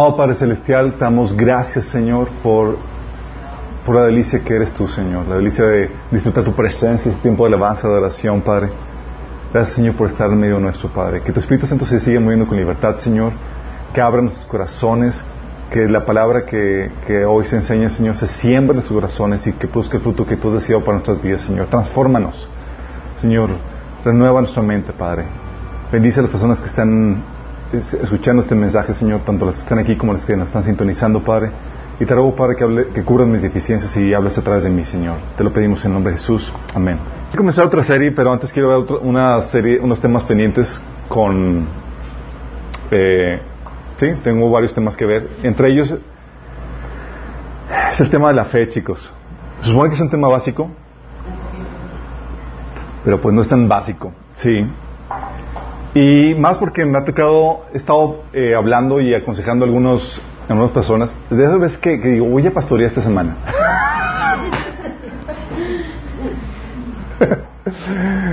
Amado Padre Celestial, te damos gracias, Señor, por, por la delicia que eres tú, Señor. La delicia de disfrutar tu presencia, este tiempo de alabanza, de oración, Padre. Gracias, Señor, por estar en medio nuestro, Padre. Que tu Espíritu Santo se siga moviendo con libertad, Señor. Que abra nuestros corazones. Que la palabra que, que hoy se enseña, Señor, se siembre en nuestros corazones y que produzca el fruto que tú has deseado para nuestras vidas, Señor. Transfórmanos, Señor. Renueva nuestra mente, Padre. Bendice a las personas que están escuchando este mensaje, Señor, tanto las que están aquí como las que nos están sintonizando, Padre. Y te ruego, Padre, que, hable, que cubran mis deficiencias y hables a través de mí, Señor. Te lo pedimos en nombre de Jesús. Amén. Voy a comenzar otra serie, pero antes quiero ver una serie, unos temas pendientes con... Eh, sí, tengo varios temas que ver. Entre ellos es el tema de la fe, chicos. Se supone que es un tema básico, pero pues no es tan básico. Sí. Y más porque me ha tocado, he estado eh, hablando y aconsejando a algunos, algunas personas, de esas veces que, digo, voy a pastorear esta semana.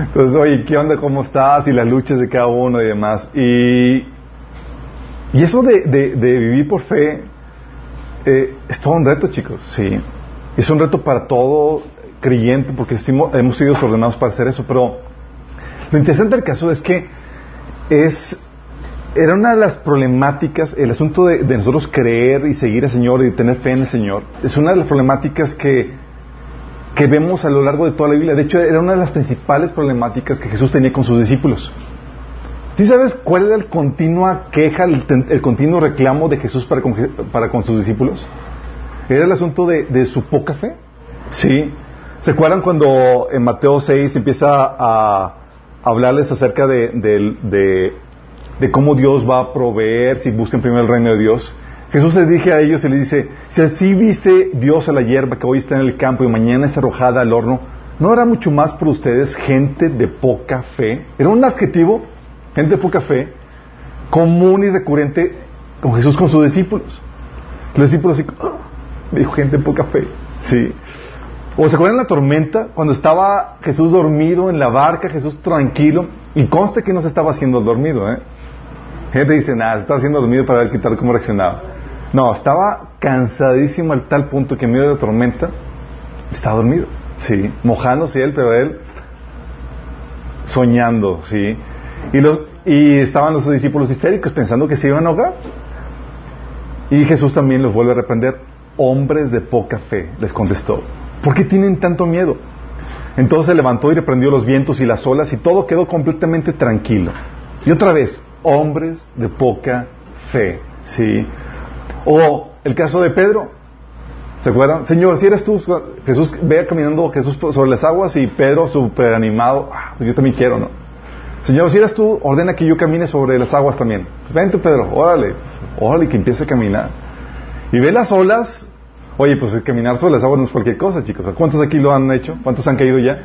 Entonces, oye, ¿qué onda? ¿Cómo estás? Y las luchas de cada uno y demás. Y, y eso de, de, de vivir por fe eh, es todo un reto, chicos, sí. Es un reto para todo creyente porque hemos sido ordenados para hacer eso. Pero lo interesante del caso es que es era una de las problemáticas, el asunto de, nosotros creer y seguir al Señor y tener fe en el Señor, es una de las problemáticas que, que vemos a lo largo de toda la Biblia. De hecho, era una de las principales problemáticas que Jesús tenía con sus discípulos. ¿Tú sabes cuál era el continua queja, el, el continuo reclamo de Jesús para con, para con sus discípulos? Era el asunto de, de, su poca fe. Sí. ¿Se acuerdan cuando en Mateo 6 empieza a hablarles acerca de, cómo Dios va a proveer si buscan primero el reino de Dios. Jesús se dirige a ellos y les dice, si así viste Dios a la hierba que hoy está en el campo y mañana es arrojada al horno, ¿no hará mucho más por ustedes gente de poca fe? Era un adjetivo, gente de poca fe, común y recurrente con Jesús con sus discípulos. Los discípulos así, oh, dijo gente de poca fe, sí. ¿O se acuerdan la tormenta? Cuando estaba Jesús dormido en la barca, Jesús tranquilo, y conste que no se estaba haciendo dormido, ¿eh? Gente dice, nada, se estaba haciendo dormido para ver qué tal cómo reaccionaba. No, estaba cansadísimo al tal punto que en medio de la tormenta estaba dormido, sí, mojándose él, pero él soñando, sí. Y, los, y estaban los discípulos histéricos pensando que se iban a ahogar. Y Jesús también los vuelve a reprender. Hombres de poca fe, les contestó. ¿Por qué tienen tanto miedo? Entonces se levantó y reprendió los vientos y las olas y todo quedó completamente tranquilo. Y otra vez, hombres de poca fe, ¿sí? O el caso de Pedro, ¿se acuerdan? Señor, si eres tú, Jesús vea caminando Jesús sobre las aguas y Pedro súper animado, ah, pues yo también quiero, ¿no? Señor, si eres tú, ordena que yo camine sobre las aguas también. Pues vente, Pedro, órale, órale, que empiece a caminar. Y ve las olas Oye, pues caminar sobre las aguas no es cualquier cosa, chicos. ¿Cuántos aquí lo han hecho? ¿Cuántos han caído ya?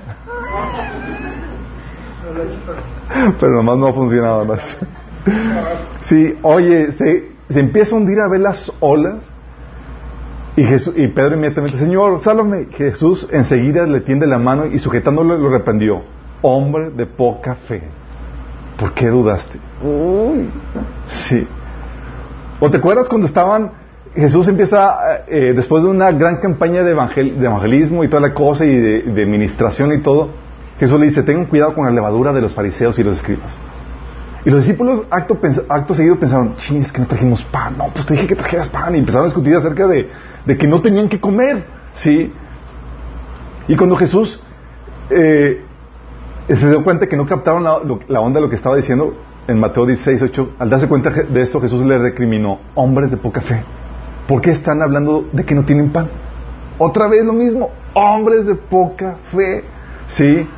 Pero nomás no ha funcionado más. Sí, oye, se, se empieza a hundir a ver las olas y, Jesús, y Pedro inmediatamente, Señor, sálvame. Jesús enseguida le tiende la mano y sujetándolo lo reprendió. Hombre de poca fe. ¿Por qué dudaste? Uy. Sí. ¿O te acuerdas cuando estaban Jesús empieza, eh, después de una gran campaña de, evangel de, evangelismo y toda la cosa y de, administración y todo, Jesús le dice, tengan cuidado con la levadura de los fariseos y los escribas. Y los discípulos, acto, seguido, pensaron, ching, es que no trajimos pan. No, pues te dije que trajeras pan. Y empezaron a discutir acerca de, de que no tenían que comer. ¿Sí? Y cuando Jesús eh, se dio cuenta que no captaron la, la onda de lo que estaba diciendo, en Mateo 16, 8, al darse cuenta de esto, Jesús le recriminó, hombres de poca fe. ¿Por qué están hablando de que no tienen pan? Otra vez lo mismo, hombres de poca fe, ¿sí?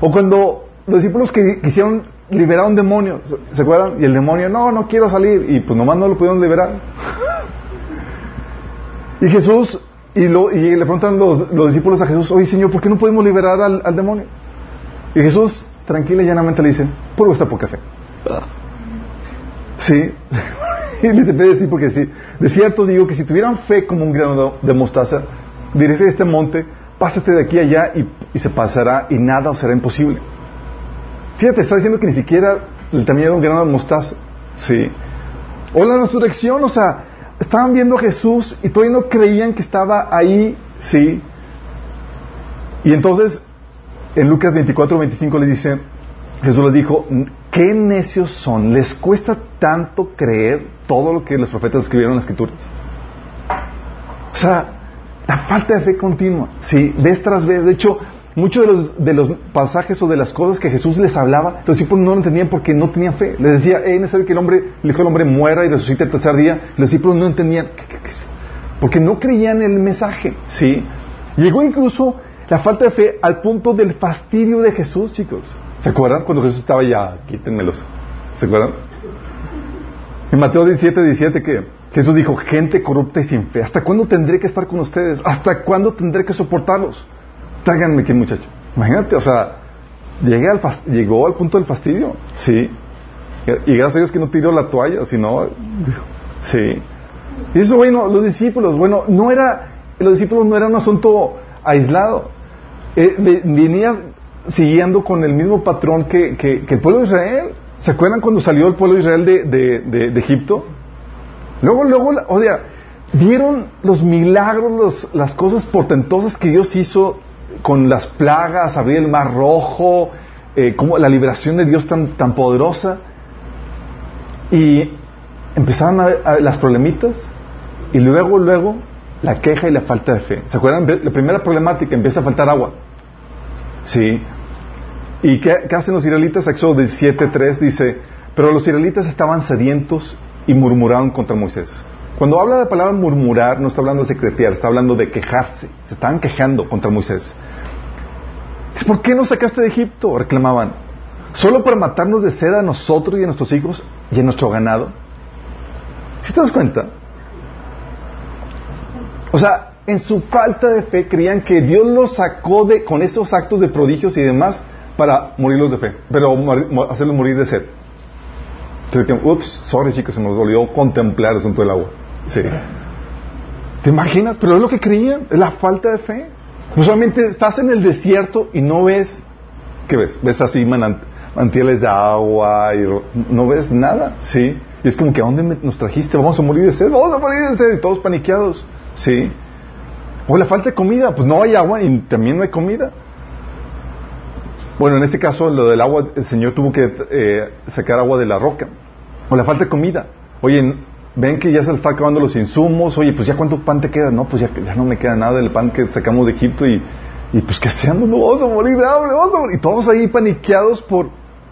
O cuando los discípulos que quisieron liberar a un demonio, ¿se acuerdan? Y el demonio, no, no quiero salir, y pues nomás no lo pudieron liberar. y Jesús, y, lo, y le preguntan los, los, discípulos a Jesús, oye Señor, ¿por qué no podemos liberar al, al demonio? Y Jesús, tranquila y llanamente le dice, por vuestra poca fe. Sí. y les empecé a decir, porque sí, de cierto digo que si tuvieran fe como un grano de mostaza, diréis este monte, pásate de aquí a allá y, se pasará y nada os será imposible. Fíjate, está diciendo que ni siquiera el tamaño de un grano de mostaza, sí. O la resurrección, o sea, estaban viendo a Jesús y todavía no creían que estaba ahí, sí. Y entonces, en Lucas 24, 25 le dice, Jesús les dijo, qué necios son, les cuesta tanto creer todo lo que los profetas escribieron en las escrituras. O sea, la falta de fe continua, sí, vez tras vez. De hecho, muchos de los, de los pasajes o de las cosas que Jesús les hablaba, los discípulos no lo entendían porque no tenían fe. Les decía, es necesario que el hombre, el hombre muera y resucite el tercer día. Los discípulos no entendían, porque no creían el mensaje, ¿sí? Llegó incluso la falta de fe al punto del fastidio de Jesús, chicos. ¿Se acuerdan cuando Jesús estaba ya? Quítenmelos. ¿Se acuerdan? En Mateo 17, 17 que Jesús dijo, gente corrupta y sin fe, ¿hasta cuándo tendré que estar con ustedes? ¿Hasta cuándo tendré que soportarlos? Tráiganme aquí, muchacho. Imagínate, o sea, llegué al llegó al punto del fastidio. Sí. Y gracias a Dios que no tiró la toalla, sino, sí. Y eso, bueno, los discípulos, bueno, no era, los discípulos no era un asunto aislado. Eh, venía siguiendo con el mismo patrón que, que, el pueblo de Israel. ¿Se acuerdan cuando salió el pueblo de Israel de, de, Egipto? Luego, luego, o sea, vieron los milagros, las cosas portentosas que Dios hizo con las plagas, abrir el mar rojo, eh, como la liberación de Dios tan, tan poderosa. Y empezaron a ver, las problemitas y luego, luego, la queja y la falta de fe. ¿Se acuerdan? La primera problemática empieza a faltar agua. Sí. ¿Y qué, hacen los israelitas? Éxodo 17.3 dice, pero los israelitas estaban sedientos y murmuraban contra Moisés. Cuando habla de la palabra murmurar, no está hablando de secretear, está hablando de quejarse. Se estaban quejando contra Moisés. ¿Por qué nos sacaste de Egipto? reclamaban. ¿Solo para matarnos de sed a nosotros y a nuestros hijos y a nuestro ganado? ¿Si te das cuenta? O sea, en su falta de fe creían que Dios los sacó de, con esos actos de prodigios y demás para morirlos de fe, pero hacerlos morir de sed. Ups, sorry chicos, se nos olvidó contemplar el asunto del agua. Sí. ¿Te imaginas? Pero es lo que creían, es la falta de fe. No solamente estás en el desierto y no ves, ¿qué ves? Ves así manantiales de agua y no ves nada, ¿sí? Y es como que ¿a dónde nos trajiste? Vamos a morir de sed, vamos a morir de sed, y todos paniqueados, ¿sí? O la falta de comida, pues no hay agua y también no hay comida. Bueno, en este caso, lo del agua, el Señor tuvo que eh, sacar agua de la roca. O la falta de comida. Oye, ven que ya se está acabando los insumos. Oye, pues ya cuánto pan te queda. No, pues ya, ya no me queda nada del pan que sacamos de Egipto y, y pues que hacemos, no vamos a. Y todos ahí paniqueados por,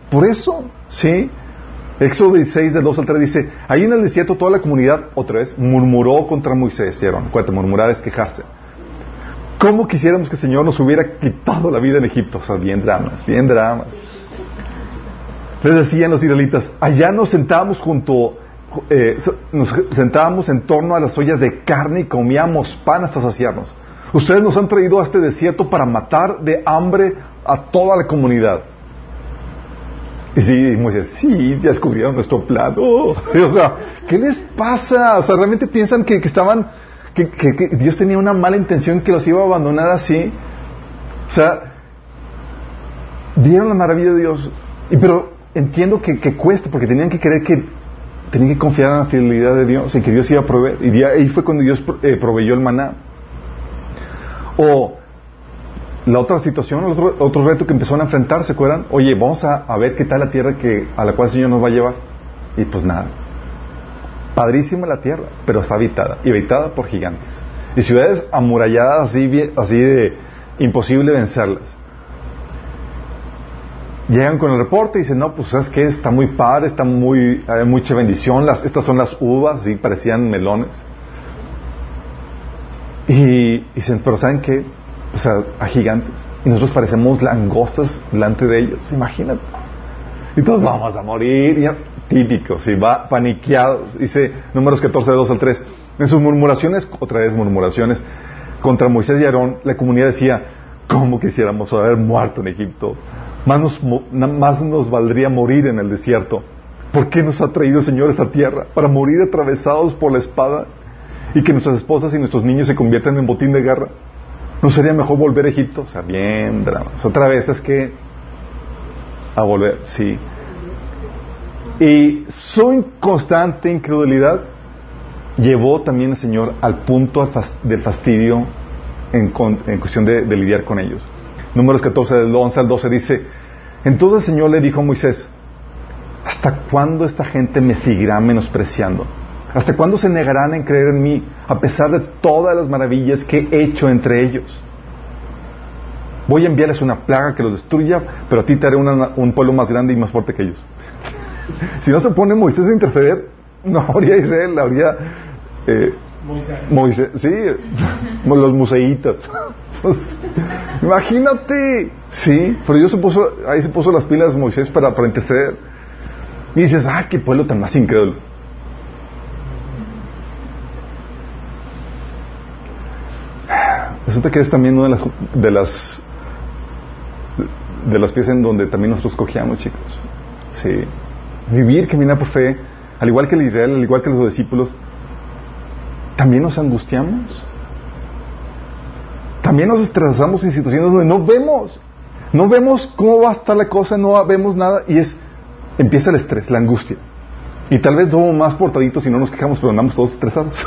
por eso, ¿sí? Éxodo 16, del 2 al 3 dice, ahí en el desierto toda la comunidad, otra vez, murmuró contra Moisés. ¿Cierto? Cuarto, murmurar es quejarse. ¿Cómo quisiéramos que el Señor nos hubiera quitado la vida en Egipto? O sea, bien dramas, bien dramas. Les decían los israelitas, allá nos sentábamos junto, eh, nos sentábamos en torno a las ollas de carne y comíamos pan hasta saciarnos. Ustedes nos han traído a este desierto para matar de hambre a toda la comunidad. Y sí, Moisés, sí, ya descubrieron nuestro plano. o sea, ¿qué les pasa? O sea, ¿realmente piensan que estaban que, Dios tenía una mala intención que los iba a abandonar así. O sea, vieron la maravilla de Dios. Y, pero entiendo que, cuesta, porque tenían que creer que tenían que confiar en la fidelidad de Dios, en que Dios iba a proveer. Y ahí fue cuando Dios eh, proveyó el maná. O la otra situación, otro, otro reto que empezaron a enfrentar, ¿se acuerdan? Oye, vamos a, a, ver qué tal la tierra que, a la cual el Señor nos va a llevar. Y pues nada, Padrísima la tierra, pero está habitada, y habitada por gigantes. Y ciudades amuralladas así, de imposible vencerlas. Llegan con el reporte y dicen, no, pues sabes que está muy padre, está muy, hay mucha bendición, las, estas son las uvas, sí, parecían melones. Y, dicen, pero ¿saben qué? O sea, a gigantes. Y nosotros parecemos langostas delante de ellos, imagínate. Y todos vamos a morir. Y típico, si va paniqueado, dice números 14, 2 al 3. En sus murmuraciones, otra vez murmuraciones, contra Moisés y Aarón, la comunidad decía, ¿cómo quisiéramos haber muerto en Egipto? Más nos, más nos valdría morir en el desierto. ¿Por qué nos ha traído el Señor a esta tierra? ¿Para morir atravesados por la espada y que nuestras esposas y nuestros niños se conviertan en botín de guerra? ¿No sería mejor volver a Egipto? O sea, bien dramas. Otra vez es que a volver, sí. Y su inconstante incredulidad llevó también al Señor al punto del fastidio en, cuestión de, lidiar con ellos. Números 14, del 11 al 12 dice, entonces el Señor le dijo a Moisés, ¿hasta cuándo esta gente me seguirá menospreciando? ¿Hasta cuándo se negarán en creer en mí a pesar de todas las maravillas que he hecho entre ellos? Voy a enviarles una plaga que los destruya, pero a ti te haré un pueblo más grande y más fuerte que ellos. si no se pone Moisés a interceder, no habría Israel, habría eh, Moisés. sí, los museitas. Pues, imagínate, sí, pero Dios se puso, ahí se puso las pilas Moisés para, para interceder. Y dices, ah, qué pueblo tan más incrédulo. Resulta que es también una de las, de las de las piezas en donde también nosotros cogíamos, chicos. Sí. Vivir, caminar por fe, al igual que el Israel, al igual que los discípulos, también nos angustiamos. También nos estresamos en situaciones donde no vemos, no vemos cómo va a estar la cosa, no vemos nada y es, empieza el estrés, la angustia. Y tal vez somos más portaditos y no nos quejamos, pero andamos todos estresados.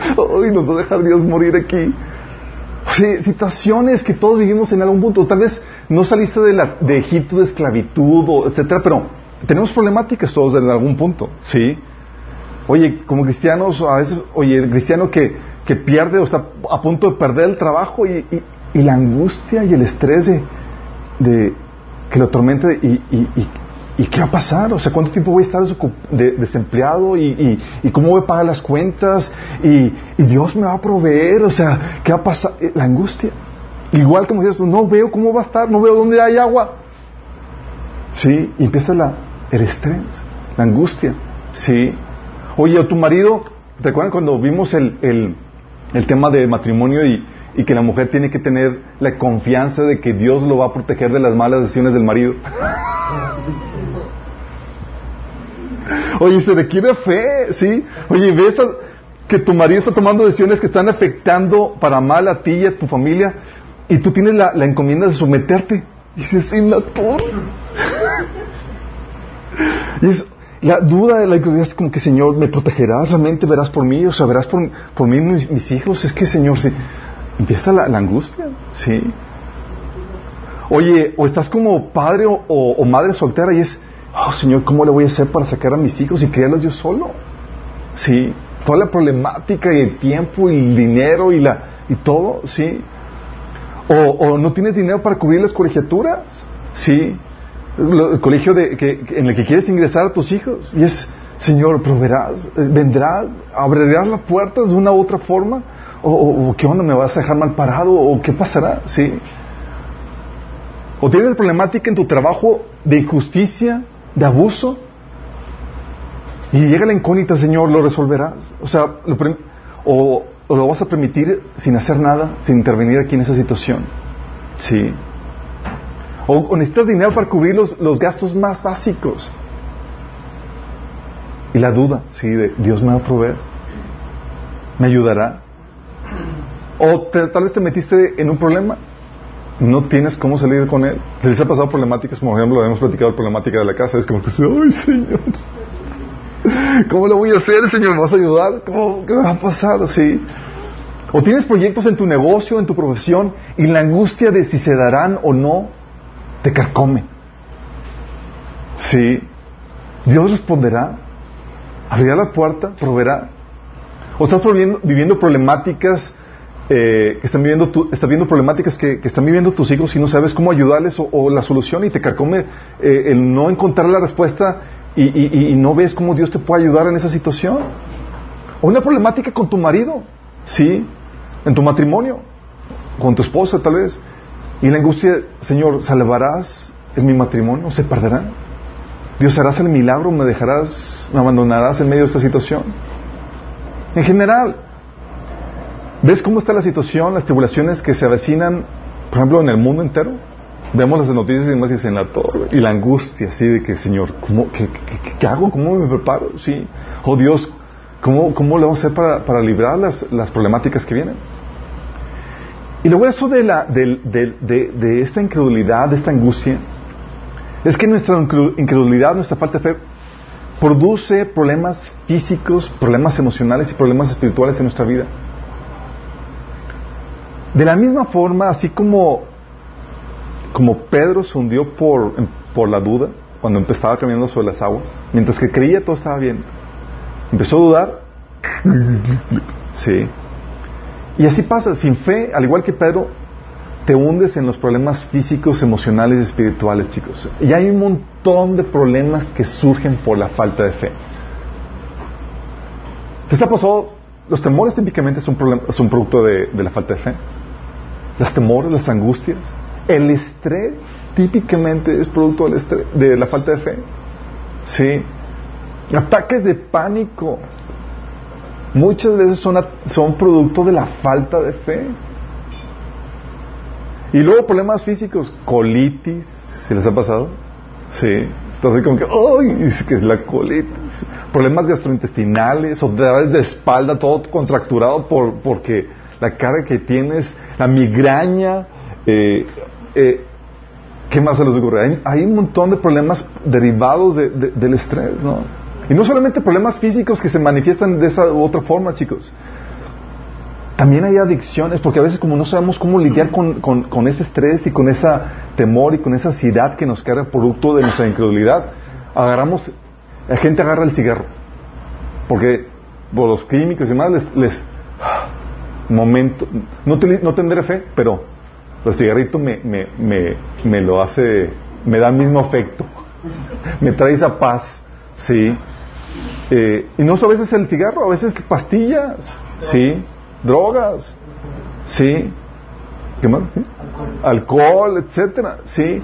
Ay, nos va a dejar Dios morir aquí. Sí, situaciones que todos vivimos en algún punto. Tal vez no saliste de, la, de Egipto de esclavitud, etcétera, pero tenemos problemáticas todos en algún punto, ¿sí? Oye, como cristianos, a veces, oye, el cristiano que, que pierde o está a punto de perder el trabajo y, y, la angustia y el estrés de, que lo atormente y, ¿Y qué va a pasar? O sea, ¿cuánto tiempo voy a estar desempleado? ¿Y, cómo voy a pagar las cuentas? ¿Y, Dios me va a proveer? O sea, ¿qué va a pasar? Eh, la angustia. Igual como dices, no veo cómo va a estar, no veo dónde hay agua. Sí, y empieza la, el estrés, la angustia. Sí. Oye, tu marido, ¿te acuerdas cuando vimos el, el, el tema de matrimonio y, y que la mujer tiene que tener la confianza de que Dios lo va a proteger de las malas decisiones del marido? Oye, se requiere fe, ¿sí? Oye, ves que tu marido está tomando decisiones que están afectando para mal a ti y a tu familia y tú tienes la, encomienda de someterte. Y dices, sí, la y es la duda de la incredulidad es como que, Señor, ¿me protegerás? ¿Realmente verás por mí? O sea, verás por, por mí mis, hijos. Es que, Señor, sí. empieza la, angustia, ¿sí? Oye, o estás como padre o madre soltera y es, oh Señor, ¿cómo le voy a hacer para sacar a mis hijos y criarlos yo solo? Sí, toda la problemática y el tiempo y el dinero y, la, y todo, sí. O, no tienes dinero para cubrir las colegiaturas, sí. El colegio de, que, en el que quieres ingresar a tus hijos. Y es, Señor, proveerás, eh, vendrás, abrirás las puertas de una u otra forma. O, qué onda, me vas a dejar mal parado, o qué pasará, sí. O tienes problemática en tu trabajo de injusticia, de abuso. Y llega la incógnita, Señor, ¿lo resolverás? O sea, lo o, lo vas a permitir sin hacer nada, sin intervenir aquí en esa situación. Sí. O, necesitas dinero para cubrir los, los, gastos más básicos. Y la duda, sí, de Dios me va a proveer. ¿Me ayudará? O tal vez te metiste en un problema no tienes cómo salir con él. Les ha pasado problemáticas, como ejemplo, hemos platicado la problemática de la casa, es como que, ay Señor, ¿cómo lo voy a hacer, Señor? ¿Me vas a ayudar? ¿Cómo, ¿Qué va a pasar? Sí. O tienes proyectos en tu negocio, en tu profesión, y la angustia de si se darán o no te carcome. Sí. Dios responderá, abrirá la puerta, proveerá. O estás viviendo problemáticas eh, que están viviendo, tu, estás viendo problemáticas que, están viviendo tus hijos y no sabes cómo ayudarles o, la solución y te carcome eh, el no encontrar la respuesta y, no ves cómo Dios te puede ayudar en esa situación. O una problemática con tu marido, sí, en tu matrimonio, con tu esposa tal vez. Y la angustia, Señor, ¿salvarás en mi matrimonio? ¿Se perderá? Dios harás el milagro, me dejarás, me abandonarás en medio de esta situación. En general, ¿Ves cómo está la situación, las tribulaciones que se avecinan, por ejemplo, en el mundo entero? Vemos las noticias y demás y en la torre y la angustia, así de que, Señor, ¿cómo, qué, hago? ¿Cómo me preparo? Sí. Oh Dios, ¿cómo, cómo le vamos a hacer para, para librar las, las, problemáticas que vienen? Y luego eso de, la, de, de, de, esta incredulidad, de esta angustia, es que nuestra incredulidad, nuestra falta de fe, produce problemas físicos, problemas emocionales y problemas espirituales en nuestra vida. De la misma forma, así como, como Pedro se hundió por, por la duda, cuando estaba caminando sobre las aguas, mientras que creía todo estaba bien, empezó a dudar, sí. Y así pasa, sin fe, al igual que Pedro, te hundes en los problemas físicos, emocionales y espirituales, chicos. Y hay un montón de problemas que surgen por la falta de fe. ¿Qué ha pasado? Los temores típicamente son, un producto de, la falta de fe. Las temores, las angustias. El estrés típicamente es producto del de la falta de fe. Sí. Ataques de pánico. Muchas veces son, son producto de la falta de fe. Y luego problemas físicos, colitis, ¿se les ha pasado? Sí, está así como que, ¡ay! Es que es la colitis. Problemas gastrointestinales, o de espalda, todo contracturado por, porque la carga que tienes, la migraña, eh, eh, ¿qué más se les ocurre? Hay, un montón de problemas derivados del estrés, ¿no? Y no solamente problemas físicos que se manifiestan de esa u otra forma, chicos. También hay adicciones, porque a veces como no sabemos cómo lidiar con, ese estrés y con ese temor y con esa ansiedad que nos carga producto de nuestra incredulidad, agarramos, la gente agarra el cigarro, porque por los químicos y demás les, momento, no, no tendré fe, pero el cigarrito me, me, me, me lo hace, me da el mismo efecto, me trae esa paz, sí. Eh, y no solo a veces el cigarro, a veces pastillas, sí drogas, ¿sí? ¿Qué más? Alcohol, etcétera, ¿sí?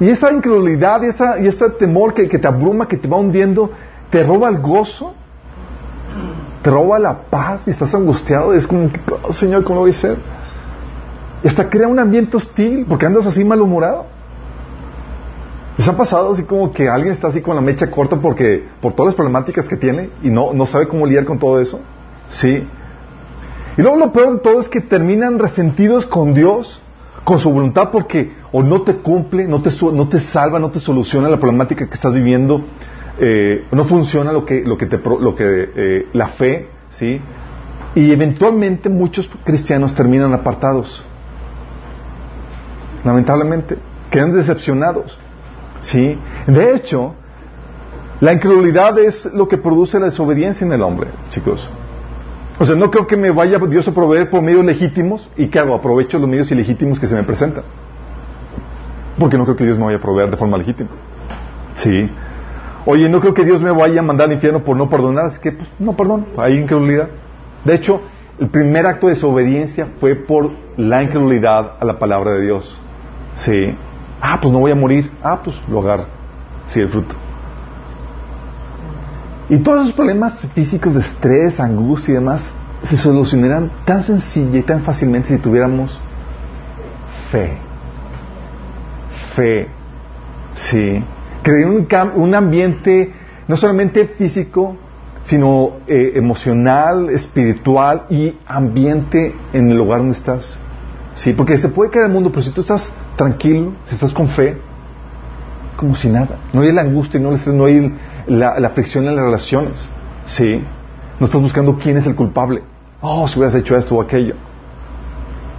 Y esa incredulidad y, esa, y ese temor que, te abruma, que te va hundiendo, te roba el gozo, te roba la paz y estás angustiado. Es como, oh, Señor, ¿cómo voy a ser? Y hasta crea un ambiente hostil porque andas así malhumorado. ¿Les ha pasado así como que alguien está así con la mecha corta porque por todas las problemáticas que tiene y no, no sabe cómo lidiar con todo eso? Sí. Y luego lo peor de todo es que terminan resentidos con Dios, con su voluntad, porque o no te cumple, no te, no te salva, no te soluciona la problemática que estás viviendo, eh, no funciona lo que, lo que, te, lo que eh, la fe, ¿sí? Y eventualmente muchos cristianos terminan apartados. Lamentablemente, quedan decepcionados. ¿Sí? De hecho, la incredulidad es lo que produce la desobediencia en el hombre, chicos. O sea, no creo que me vaya Dios a proveer por medios legítimos y ¿qué hago? Aprovecho los medios ilegítimos que se me presentan. Porque no creo que Dios me vaya a proveer de forma legítima. Sí. Oye, no creo que Dios me vaya a mandar al infierno por no perdonar. Es que, pues, no, perdón, hay incredulidad. De hecho, el primer acto de desobediencia fue por la incredulidad a la palabra de Dios. Sí. Ah, pues no voy a morir. Ah, pues lo agarra. Sí, el fruto. Y todos esos problemas físicos de estrés, angustia y demás se solucionarían tan sencilla y tan fácilmente si tuviéramos fe. Fe. Sí. Crear un, un ambiente no solamente físico, sino eh, emocional, espiritual y ambiente en el lugar donde estás. Sí, porque se puede caer el mundo, pero si tú estás tranquilo, si estás con fe, como si nada. No hay la angustia, no, no hay la, la fricción en las relaciones. ¿Sí? No estás buscando quién es el culpable. Oh, si hubieras hecho esto o aquello.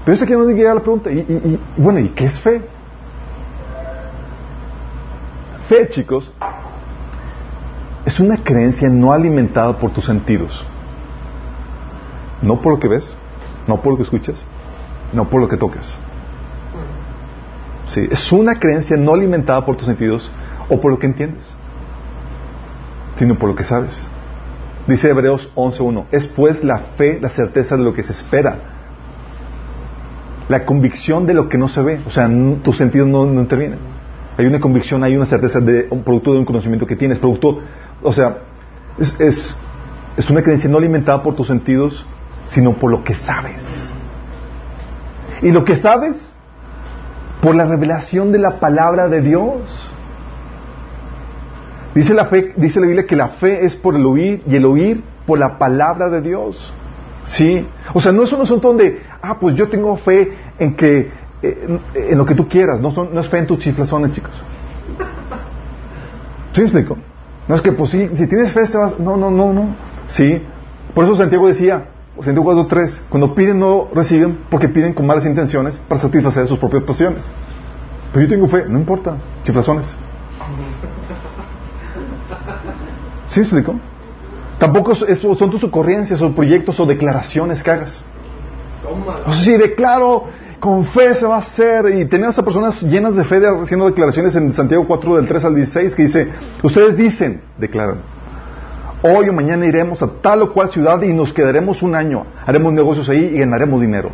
Pero es aquí donde llega la pregunta. Y, y, bueno, ¿y qué es fe? Fe, chicos, es una creencia no alimentada por tus sentidos. No por lo que ves, no por lo que escuchas, no por lo que tocas. Sí, es una creencia no alimentada por tus sentidos o por lo que entiendes sino por lo que sabes. Dice Hebreos 11.1, es pues la fe, la certeza de lo que se espera, la convicción de lo que no se ve, o sea, tus sentidos no, intervienen. Hay una convicción, hay una certeza de un producto de un conocimiento que tienes, producto, o sea, es, es, es una creencia no alimentada por tus sentidos, sino por lo que sabes. Y lo que sabes, por la revelación de la palabra de Dios. Dice la, fe, dice la Biblia que la fe es por el oír y el oír por la palabra de Dios. ¿Sí? O sea, no es un asunto donde, ah, pues yo tengo fe en que, eh, en, lo que tú quieras, no, son, no es fe en tus chiflazones, chicos. ¿Sí me explico? No es que, pues si tienes fe, se vas. No, no, no, no. Sí. Por eso Santiago decía, Santiago 4.3, cuando piden no reciben porque piden con malas intenciones para satisfacer sus propias pasiones. Pero yo tengo fe, no importa, chiflazones. ¿Sí explico? Tampoco son tus ocurrencias o proyectos o declaraciones que hagas. Si declaro con fe se va a hacer y tenemos a personas llenas de fe haciendo declaraciones en Santiago 4 del 3 al 16 que dice, ustedes dicen, declaran, hoy o mañana iremos a tal o cual ciudad y nos quedaremos un año, haremos negocios ahí y ganaremos dinero.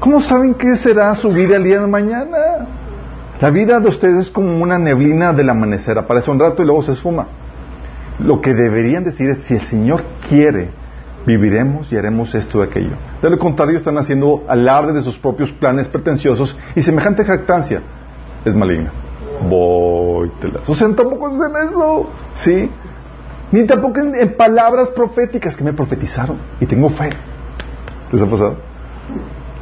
¿Cómo saben qué será su vida el día de mañana? La vida de ustedes es como una neblina del amanecer, aparece un rato y luego se esfuma. Lo que deberían decir es, si el Señor quiere, viviremos y haremos esto y aquello. De lo contrario, están haciendo alarde de sus propios planes pretenciosos y semejante jactancia es maligna. Voy, O sea, tampoco hacen eso, ¿sí? Ni tampoco en, palabras proféticas que me profetizaron y tengo fe. ¿Les ha pasado?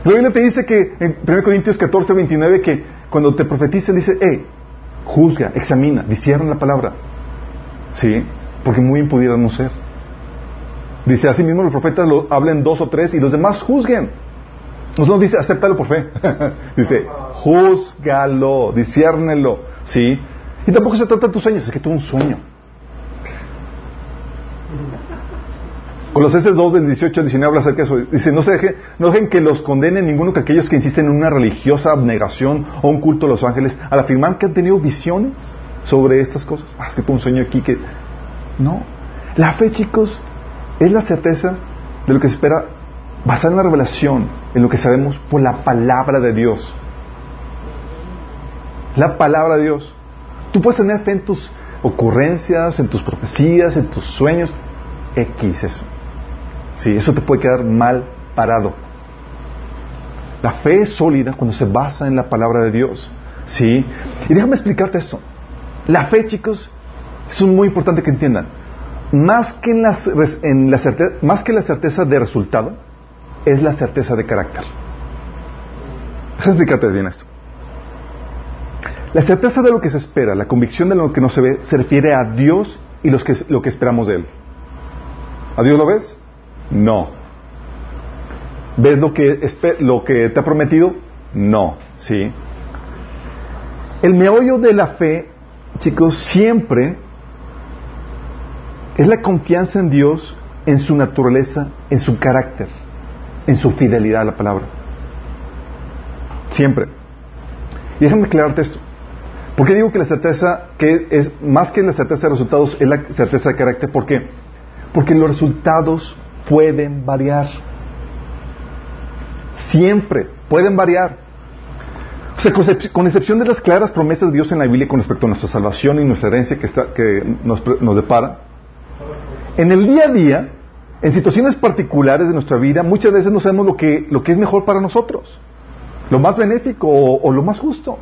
La Biblia te dice que en 1 Corintios 14, 29 que cuando te profeticen dice, hey, juzga, examina, discierne la palabra. ¿Sí? Porque muy bien pudiéramos ser. Dice, así mismo los profetas lo hablen dos o tres y los demás juzguen. No dice, acéptalo por fe. dice, juzgalo, disciérnelo. ¿Sí? Y tampoco se trata de tus sueños, es que tuvo un sueño. Colosenses 2 del 18 al 19 habla acerca de eso. Dice, no, se deje, no dejen que los condenen ninguno que aquellos que insisten en una religiosa abnegación o un culto a los ángeles al afirmar que han tenido visiones sobre estas cosas. Ah, es que tuvo un sueño aquí que... No. La fe, chicos, es la certeza de lo que se espera basada en la revelación, en lo que sabemos por la palabra de Dios. La palabra de Dios. Tú puedes tener fe en tus ocurrencias, en tus profecías, en tus sueños. X eso. Sí, eso te puede quedar mal parado. La fe es sólida cuando se basa en la palabra de Dios. Sí. Y déjame explicarte esto. La fe, chicos, es muy importante que entiendan más que, en la certeza, más que la certeza de resultado, es la certeza de carácter. Déjame explicarte bien esto. La certeza de lo que se espera, la convicción de lo que no se ve, se refiere a Dios y los que, lo que esperamos de Él. ¿A Dios lo ves? No. ¿Ves lo que, lo que te ha prometido? No. ¿Sí? El meollo de la fe, chicos, siempre es la confianza en Dios, en su naturaleza, en su carácter, en su fidelidad a la palabra. Siempre. Y déjame aclararte esto. ¿Por qué digo que la certeza, que es más que la certeza de resultados, es la certeza de carácter? ¿Por qué? Porque los resultados pueden variar. Siempre pueden variar. O sea, con excepción de las claras promesas de Dios en la Biblia con respecto a nuestra salvación y nuestra herencia que, nos, depara, en el día a día, en situaciones particulares de nuestra vida, muchas veces no sabemos lo que, lo que es mejor para nosotros, lo más benéfico o, lo más justo.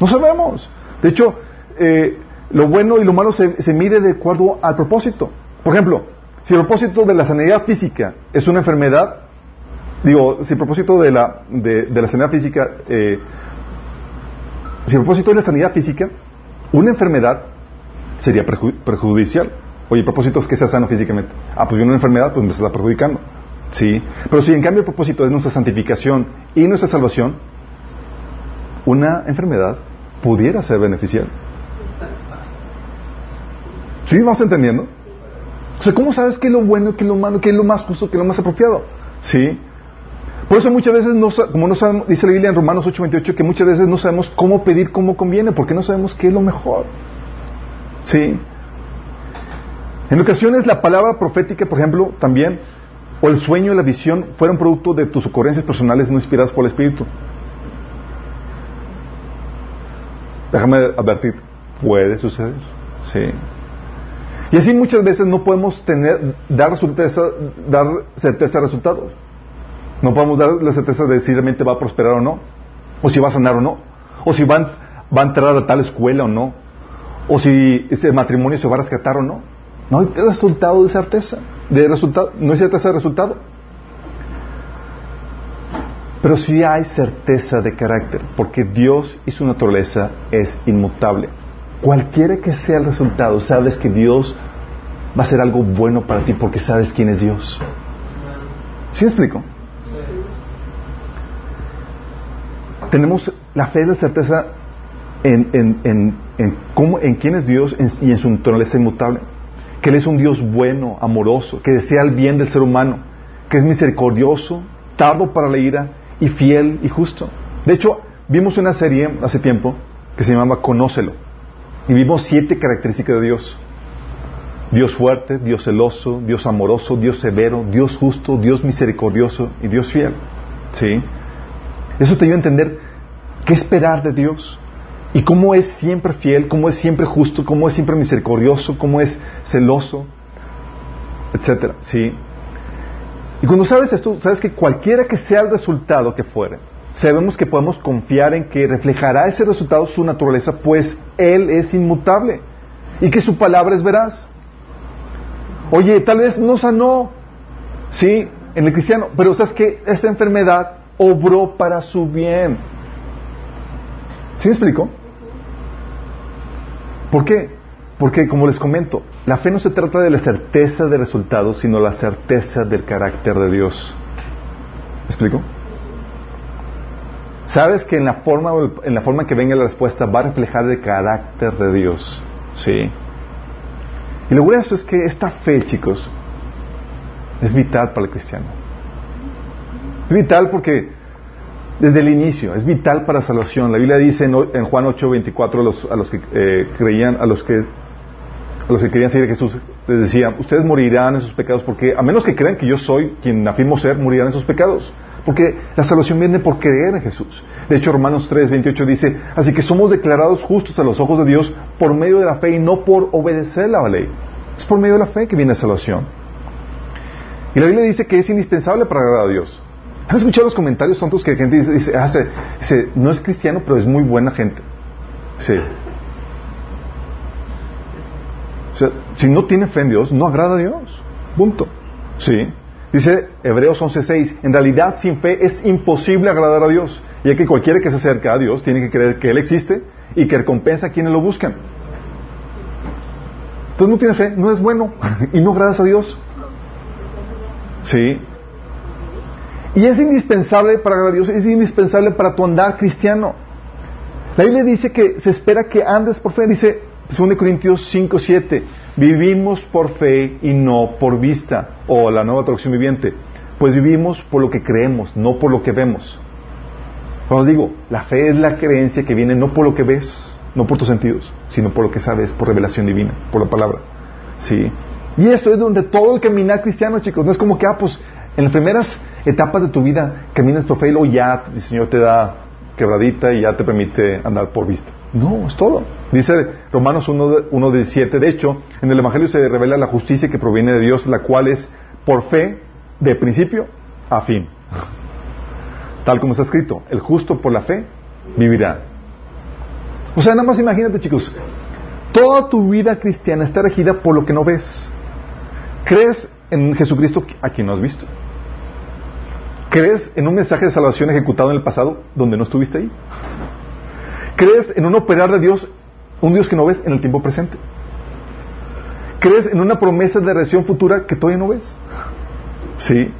No sabemos. De hecho, eh, lo bueno y lo malo se, se mide de acuerdo al propósito. Por ejemplo, si el propósito de la sanidad física es una enfermedad, digo, si el propósito de la, de, la sanidad física, eh, si el propósito de la sanidad física, una enfermedad sería perjudicial. Oye, el propósito es que sea sano físicamente. Ah, pues viene una enfermedad, pues me está perjudicando. Sí. Pero si en cambio el propósito es nuestra santificación y nuestra salvación, una enfermedad pudiera ser beneficial. ¿Sí vas entendiendo? ¿Cómo sabes qué es lo bueno, qué es lo malo, qué es lo más justo, qué es lo más apropiado? ¿Sí? Por eso muchas veces, no, como no sabemos, dice la Biblia en Romanos 8:28, que muchas veces no sabemos cómo pedir cómo conviene, porque no sabemos qué es lo mejor. ¿Sí? En ocasiones la palabra profética, por ejemplo, también, o el sueño la visión fueron producto de tus ocurrencias personales no inspiradas por el Espíritu. Déjame advertir, puede suceder, sí. Y así muchas veces no podemos tener, dar, certeza, dar certeza de resultados. No podemos dar la certeza de si realmente va a prosperar o no, o si va a sanar o no, o si va a entrar a tal escuela o no, o si ese matrimonio se va a rescatar o no. No hay resultado de certeza, de resultado, no hay certeza de resultado. Pero sí hay certeza de carácter, porque Dios y su naturaleza es inmutable. Cualquiera que sea el resultado, sabes que Dios va a ser algo bueno para ti porque sabes quién es Dios. ¿Sí explico? Tenemos la fe y la certeza en, en, en, en, cómo, en quién es Dios y en su naturaleza inmutable. Que Él es un Dios bueno, amoroso, que desea el bien del ser humano, que es misericordioso, tardo para la ira y fiel y justo. De hecho, vimos una serie hace tiempo que se llamaba Conócelo. Y vimos siete características de Dios. Dios fuerte, Dios celoso, Dios amoroso, Dios severo, Dios justo, Dios misericordioso y Dios fiel. ¿Sí? Eso te ayuda a entender qué esperar de Dios y cómo es siempre fiel, cómo es siempre justo, cómo es siempre misericordioso, cómo es celoso, etcétera. ¿Sí? Y cuando sabes esto, sabes que cualquiera que sea el resultado que fuere, sabemos que podemos confiar en que reflejará ese resultado su naturaleza, pues Él es inmutable y que su palabra es veraz. Oye, tal vez no sanó, sí, en el cristiano, pero sabes que esa enfermedad obró para su bien. ¿Sí me explico? ¿Por qué? Porque, como les comento, la fe no se trata de la certeza de resultados, sino la certeza del carácter de Dios. ¿Me explico? Sabes que en la forma en la forma que venga la respuesta va a reflejar el carácter de Dios, sí. Y lo bueno es que esta fe, chicos, es vital para el cristiano. Es vital porque desde el inicio, es vital para la salvación. La Biblia dice en, Juan 8:24 a los, a los que eh, creían, a los que a los que querían seguir a Jesús, les decía, ustedes morirán en sus pecados porque a menos que crean que yo soy quien afirmo ser, morirán en sus pecados. Porque la salvación viene por creer en Jesús. De hecho, Romanos 3, 28 dice, así que somos declarados justos a los ojos de Dios por medio de la fe y no por obedecer la ley. Es por medio de la fe que viene la salvación. Y la Biblia dice que es indispensable para agradar a Dios. ¿Has escuchado los comentarios tontos que la gente dice, ah, no es cristiano, pero es muy buena gente? Sí. O sea, si no tiene fe en Dios, no agrada a Dios. Punto. Sí. Dice Hebreos 11:6, en realidad sin fe es imposible agradar a Dios, ya que cualquiera que se acerca a Dios tiene que creer que Él existe y que recompensa a quienes lo buscan. Entonces no tienes fe, no es bueno y no agradas a Dios. Sí. Y es indispensable para agradar a Dios, es indispensable para tu andar cristiano. La Biblia dice que se espera que andes por fe, dice 2 Corintios 5:7. Vivimos por fe y no por vista. O la nueva traducción viviente. Pues vivimos por lo que creemos, no por lo que vemos. Cuando digo, la fe es la creencia que viene no por lo que ves, no por tus sentidos, sino por lo que sabes, por revelación divina, por la palabra. ¿Sí? Y esto es donde todo el caminar cristiano, chicos, no es como que, ah, pues, en las primeras etapas de tu vida caminas por fe y luego ya el Señor te da quebradita y ya te permite andar por vista. No, es todo. Dice Romanos 1.17, de hecho, en el Evangelio se revela la justicia que proviene de Dios, la cual es por fe de principio a fin. Tal como está escrito, el justo por la fe vivirá. O sea, nada más imagínate chicos, toda tu vida cristiana está regida por lo que no ves. ¿Crees en Jesucristo a quien no has visto? ¿Crees en un mensaje de salvación ejecutado en el pasado donde no estuviste ahí? ¿Crees en un operar de Dios, un Dios que no ves en el tiempo presente? ¿Crees en una promesa de redención futura que todavía no ves? Sí.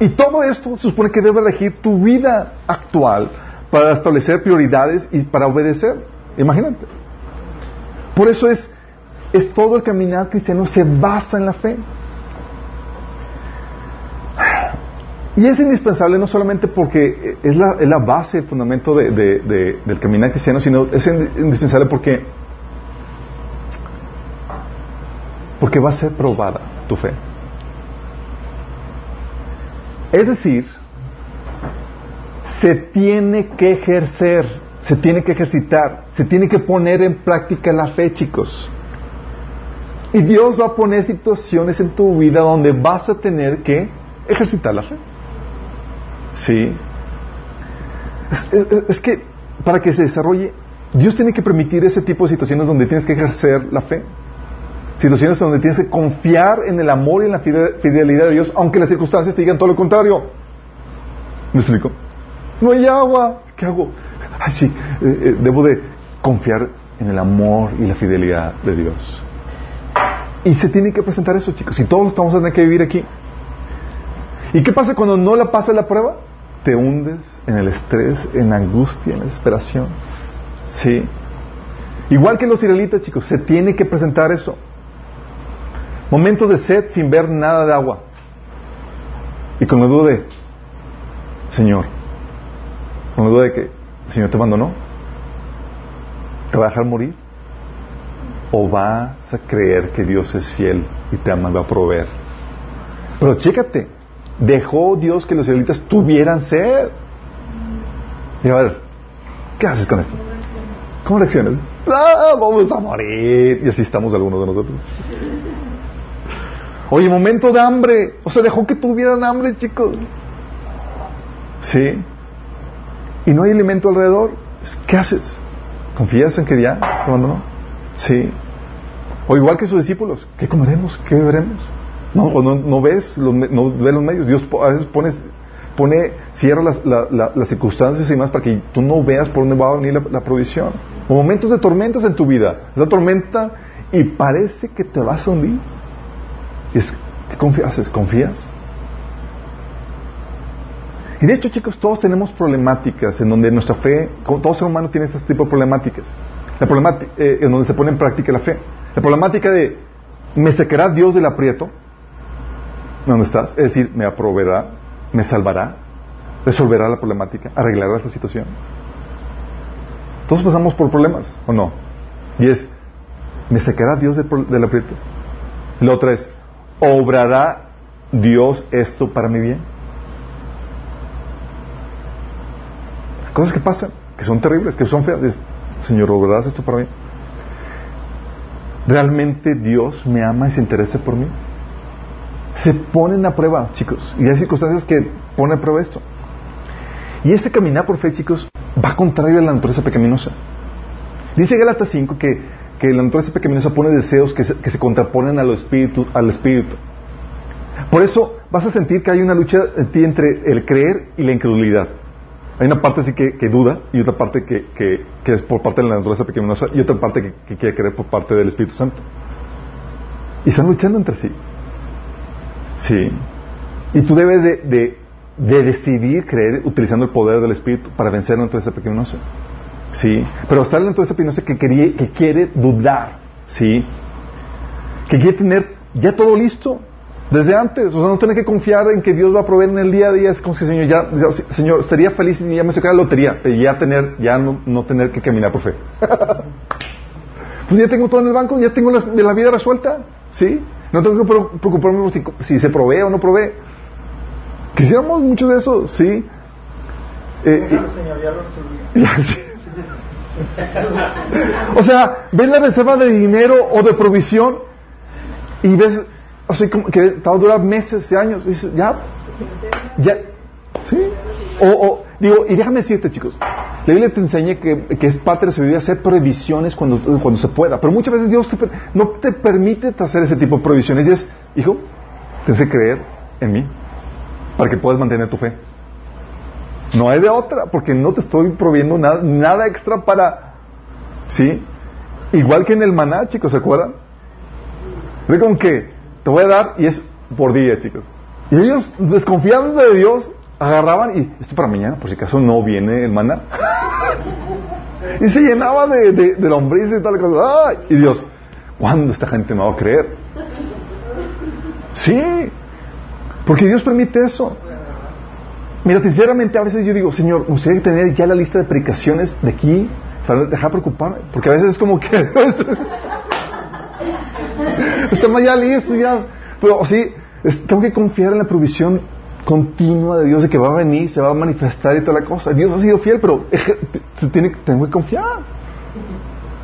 Y todo esto se supone que debe regir tu vida actual para establecer prioridades y para obedecer. Imagínate. Por eso es, es todo el caminar cristiano se basa en la fe. Y es indispensable no solamente porque es la, base, el fundamento de, del caminar cristiano, sino es indispensable porque, porque va a ser probada tu fe. Es decir, se tiene que ejercer, se tiene que ejercitar, se tiene que poner en práctica la fe, chicos. Y Dios va a poner situaciones en tu vida donde vas a tener que ejercitar la fe. Sí. Es, que para que se desarrolle, Dios tiene que permitir ese tipo de situaciones donde tienes que ejercer la fe. Situaciones donde tienes que confiar en el amor y en la fidelidad de Dios, aunque las circunstancias te digan todo lo contrario. ¿Me explico? No hay agua. ¿Qué hago? Ay, sí, eh, eh, debo de confiar en el amor y la fidelidad de Dios. Y se tiene que presentar eso, chicos. Y todos estamos a tener que vivir aquí. ¿Y qué pasa cuando no la pasa la prueba? Te hundes en el estrés, en la angustia, en la desesperación. Sí. Igual que los israelitas, chicos, se tiene que presentar eso. Momentos de sed sin ver nada de agua. Y con la duda Señor, con la duda de que el Señor te abandonó, ¿te va a dejar morir? ¿O vas a creer que Dios es fiel y te ama va a proveer? Pero chécate, dejó Dios que los israelitas tuvieran sed. Y a ver, ¿qué haces con esto? ¿Cómo reaccionas? ¡Ah, vamos a morir! Y así estamos algunos de nosotros. Oye, momento de hambre. O sea, dejó que tuvieran hambre, chicos. Sí. Y no hay alimento alrededor. ¿Qué haces? ¿Confías en que ya no? Sí. O igual que sus discípulos. ¿Qué comeremos? ¿Qué beberemos? No, no, no ves los, no ves los medios. Dios a veces pones, pone, cierra las, las circunstancias y más para que tú no veas por dónde va a venir la, la provisión. Momentos de tormentas en tu vida. La tormenta y parece que te vas a hundir. ¿Qué confías? ¿Confías? Y de hecho, chicos, todos tenemos problemáticas en donde nuestra fe, todo ser humano tiene ese tipo de problemáticas. La problemática, eh, en donde se pone en práctica la fe. La problemática de, ¿me sacará Dios del aprieto? ¿Dónde estás? Es decir, ¿me aproveerá? ¿Me salvará? ¿Resolverá la problemática? ¿Arreglará esta situación? Todos pasamos por problemas, ¿o no? Y es, ¿me sacará Dios del, del aprieto? La otra es, ¿obrará Dios esto para mi bien? Cosas que pasan, que son terribles, que son feas. Señor, ¿obrarás esto para mí? ¿Realmente Dios me ama y se interesa por mí? Se ponen a prueba, chicos. Y hay circunstancias que ponen a prueba esto. Y este caminar por fe, chicos, va contrario a la naturaleza pecaminosa. Dice Gálatas 5 que que la naturaleza pecaminosa pone deseos que se, que se contraponen al espíritu, al espíritu. Por eso vas a sentir que hay una lucha en ti entre el creer y la incredulidad. Hay una parte así que, duda y otra parte que, que, es por parte de la naturaleza pecaminosa y otra parte que, quiere creer por parte del Espíritu Santo. Y están luchando entre sí. Sí. Y tú debes de, de, de decidir creer utilizando el poder del Espíritu para vencer la naturaleza pecaminosa. ¿sí? Pero está de esa opinión que, que quiere dudar, ¿sí? Que quiere tener ya todo listo desde antes, o sea, no tener que confiar en que Dios va a proveer en el día a día, es como que Señor, ya, Señor, estaría feliz y ya me sacara la lotería, pero ya tener, ya no, no tener que caminar por fe. pues ya tengo todo en el banco, ya tengo la, la vida resuelta, ¿sí? No tengo que preocuparme si, si se provee o no provee. Quisiéramos mucho de eso, ¿sí? Eh, señor, ya lo resolví. o sea, ves la reserva de dinero o de provisión y ves así como que va a durar meses y años. Y dices, ya, ya, sí. O, digo, y déjame decirte, chicos, la Biblia te enseña que, es parte de la sabiduría hacer previsiones cuando, cuando se pueda. Pero muchas veces Dios no te permite hacer ese tipo de provisiones. Y es, hijo, tienes que creer en mí para que puedas mantener tu fe. No hay de otra, porque no te estoy proviendo nada, nada extra para... ¿Sí? Igual que en el maná, chicos, ¿se acuerdan? Ve con que te voy a dar y es por día, chicos. Y ellos, desconfiando de Dios, agarraban y esto para mañana, por si acaso no viene el maná. y se llenaba de, de, de lombriz y tal cosa. Y Dios, ¿cuándo esta gente me va a creer? Sí, porque Dios permite eso. Mira, sinceramente a veces yo digo, Señor, me gustaría tener ya la lista de predicaciones de aquí para dejar preocuparme, porque a veces es como que estamos ya listos, ya, pero sí, tengo que confiar en la provisión continua de Dios de que va a venir, se va a manifestar y toda la cosa. Dios ha sido fiel, pero tiene, tengo que confiar.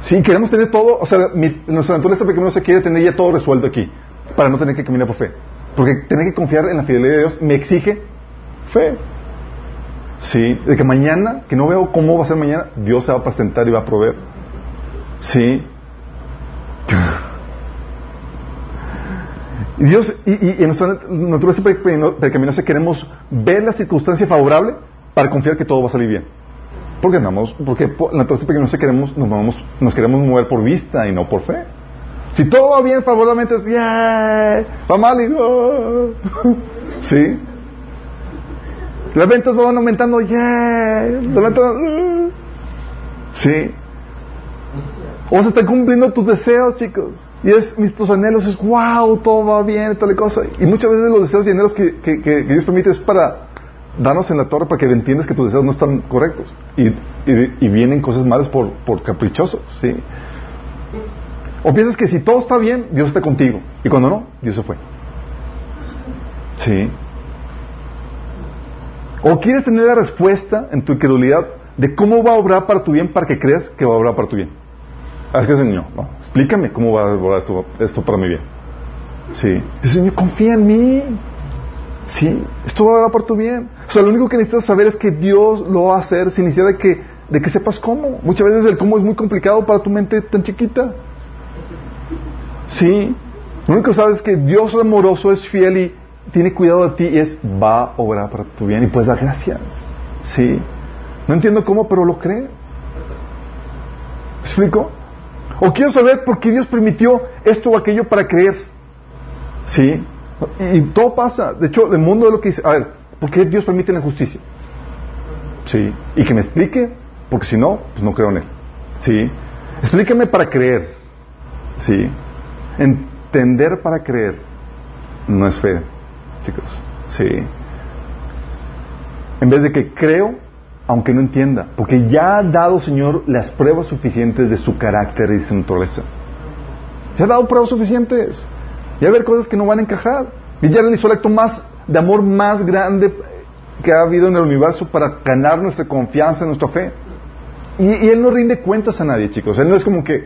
Sí, queremos tener todo, o sea, nuestra naturaleza pequeña se quiere tener ya todo resuelto aquí, para no tener que caminar por fe. Porque tener que confiar en la fidelidad de Dios me exige fe. Sí, de que mañana, que no veo cómo va a ser mañana, Dios se va a presentar y va a proveer. Sí. Y Dios, y, y, en nuestra naturaleza pecaminosa queremos ver la circunstancia favorable para confiar que todo va a salir bien. Porque andamos, porque entonces porque no se queremos, nos, nos queremos mover por vista y no por fe. Si todo va bien favorablemente es bien, va mal y no. ¿Sí? Las ventas van aumentando, yeah. Las ventas. ¿Sí? O se están cumpliendo tus deseos, chicos. Y es, mis tus anhelos es, wow, todo va bien, tal cosa. Y muchas veces los deseos y anhelos que, que, Dios permite es para darnos en la torre para que entiendas que tus deseos no están correctos. Y, y, vienen cosas malas por, por caprichosos, ¿sí? O piensas que si todo está bien, Dios está contigo. Y cuando no, Dios se fue. ¿Sí? O quieres tener la respuesta en tu incredulidad de cómo va a obrar para tu bien para que creas que va a obrar para tu bien. Ah, es que Señor, no, explícame cómo va a obrar esto, esto para mi bien. Sí. Señor, confía en mí. Sí, esto va a obrar para tu bien. O sea, lo único que necesitas saber es que Dios lo va a hacer sin necesidad de que, de que sepas cómo. Muchas veces el cómo es muy complicado para tu mente tan chiquita. Sí. Lo único que sabes es que Dios amoroso es fiel y tiene cuidado de ti y es va a obrar para tu bien y puedes dar gracias. Sí. No entiendo cómo, pero lo cree. ¿Me explico? O quiero saber por qué Dios permitió esto o aquello para creer. Sí. Y todo pasa. De hecho, el mundo es lo que dice. A ver, ¿por qué Dios permite la injusticia? Sí. Y que me explique, porque si no, pues no creo en Él. Sí. Explíqueme para creer. Sí. Entender para creer no es fe, chicos. Sí. En vez de que creo, aunque no entienda, porque ya ha dado, Señor, las pruebas suficientes de su carácter y su naturaleza. Ya ha dado pruebas suficientes. Ya va a haber cosas que no van a encajar. Y ya el acto más de amor más grande que ha habido en el universo para ganar nuestra confianza, nuestra fe. Y, Él no rinde cuentas a nadie, chicos. Él no es como que,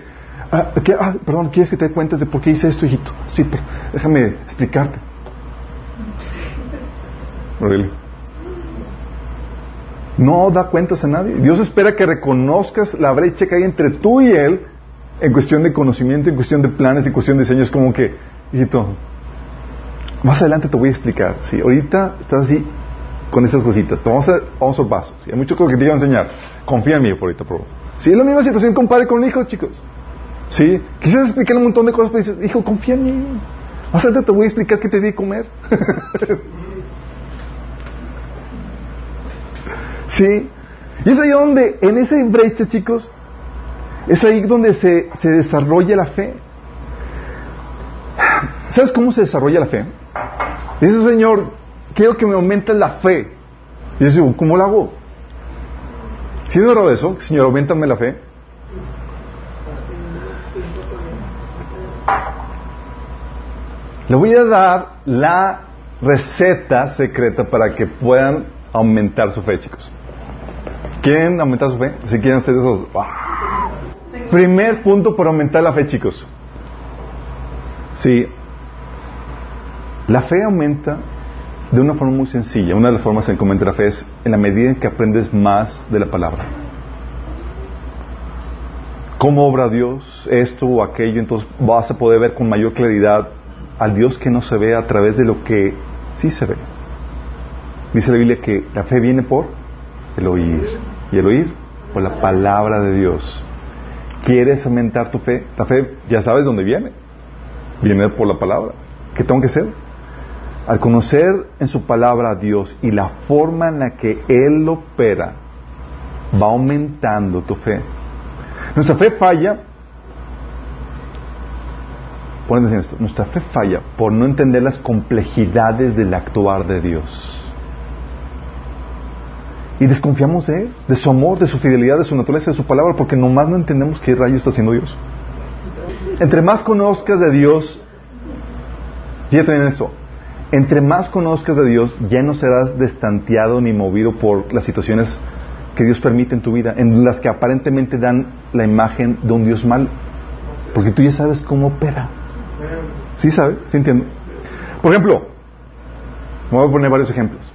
Ah, ah, perdón, ¿quieres que te dé cuentas de por qué hice esto, hijito? Sí, déjame explicarte. No da cuentas a nadie. Dios espera que reconozcas la brecha que hay entre tú y Él en cuestión de conocimiento, en cuestión de planes, en cuestión de diseños, como que, hijito, más adelante te voy a explicar. ¿sí? Ahorita estás así con esas cositas. Vamos a, vamos a pasos. ¿sí? Hay mucho que te iba a enseñar. Confía en mí por ahorita, por favor. Sí, es la misma situación con padre con hijo, chicos. ¿Sí? Quisieras explicar un montón de cosas, pero dices, hijo, confía en mí. Más adelante te voy a explicar qué te di comer. ¿Sí? Y es ahí donde, en esa brecha, chicos, es ahí donde se, se desarrolla la fe. ¿Sabes cómo se desarrolla la fe? Dice, Señor, quiero que me aumente la fe. Y dice, ¿cómo lo hago? Si no de eso, Señor, aumentame la fe. Le voy a dar la receta secreta para que puedan aumentar su fe, chicos. ¿Quieren aumentar su fe? Si quieren hacer esos... Primer punto para aumentar la fe, chicos. Sí. La fe aumenta de una forma muy sencilla. Una de las formas en que aumenta la fe es en la medida en que aprendes más de la palabra. ¿Cómo obra Dios esto o aquello? Entonces vas a poder ver con mayor claridad al Dios que no se ve a través de lo que sí se ve. Dice la Biblia que la fe viene por el oír. Y el oír por la palabra de Dios. ¿Quieres aumentar tu fe? La fe ya sabes dónde viene. Viene por la palabra. ¿Qué tengo que hacer? Al conocer en su palabra a Dios y la forma en la que Él opera, va aumentando tu fe. Nuestra fe falla Ponen esto, nuestra fe falla por no entender las complejidades del actuar de Dios. Y desconfiamos de Él, de su amor, de su fidelidad, de su naturaleza, de su palabra, porque nomás no entendemos qué rayo está haciendo Dios. Entre más conozcas de Dios, fíjate en esto, entre más conozcas de Dios, ya no serás destanteado ni movido por las situaciones que Dios permite en tu vida, en las que aparentemente dan la imagen de un Dios mal, porque tú ya sabes cómo opera. ¿Sí sabe? ¿Sí entiende? Por ejemplo, voy a poner varios ejemplos.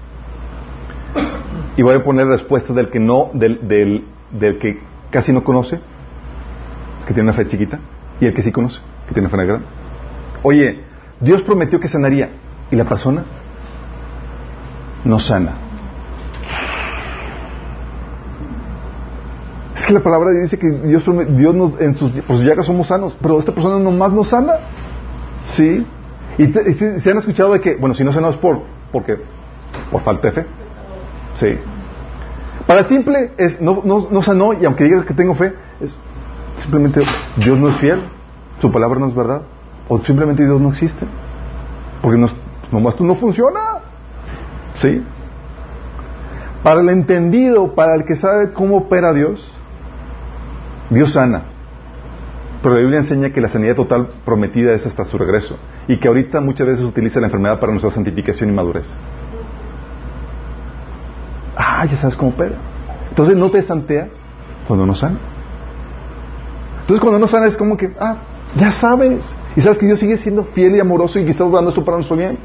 Y voy a poner respuestas del que no, del, del, del que casi no conoce, que tiene una fe chiquita, y el que sí conoce, que tiene una fe grande. Oye, Dios prometió que sanaría, y la persona no sana. que la palabra dice que Dios, Dios nos, en sus, llagas somos sanos, pero esta persona nomás no sana. ¿Sí? Y, se han escuchado de que, bueno, si no sanamos por, ¿por qué? Por falta de fe. Sí. Para el simple es, no, no, no sanó y aunque digas que tengo fe, es simplemente Dios no es fiel, su palabra no es verdad, o simplemente Dios no existe. Porque no, nomás tú no funciona. ¿Sí? Para el entendido, para el que sabe cómo opera Dios, Dios sana. Pero la Biblia enseña que la sanidad total prometida es hasta su regreso. Y que ahorita muchas veces utiliza la enfermedad para nuestra santificación y madurez. Ah, ya sabes cómo opera. Entonces no te santea cuando no sana. Entonces cuando no sana es como que, ah, ya sabes. Y sabes que Dios sigue siendo fiel y amoroso y que está obrando esto para nuestro bien.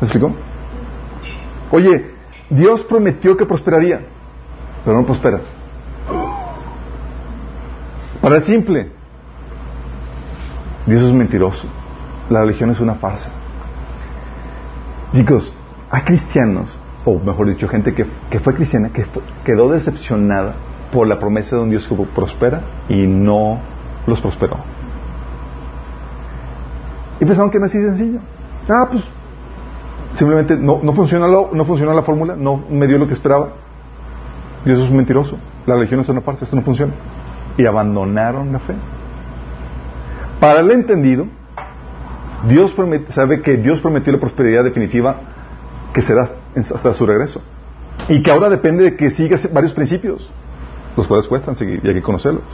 ¿Me explicó? Oye, Dios prometió que prosperaría, pero no prospera. Para el simple, Dios es mentiroso. La religión es una farsa. Chicos, hay cristianos, o mejor dicho, gente que, fue cristiana, que quedó decepcionada por la promesa de un Dios que prospera y no los prosperó. Y pensaron que era así sencillo. Ah, pues simplemente no, no, funcionó, no funcionó la fórmula, no me dio lo que esperaba. Dios es un mentiroso. La religión es una farsa, esto no funciona. Y abandonaron la fe. Para el entendido, Dios sabe que Dios prometió la prosperidad definitiva que será hasta su regreso. Y que ahora depende de que sigas varios principios, los cuales cuestan seguir y hay que conocerlos.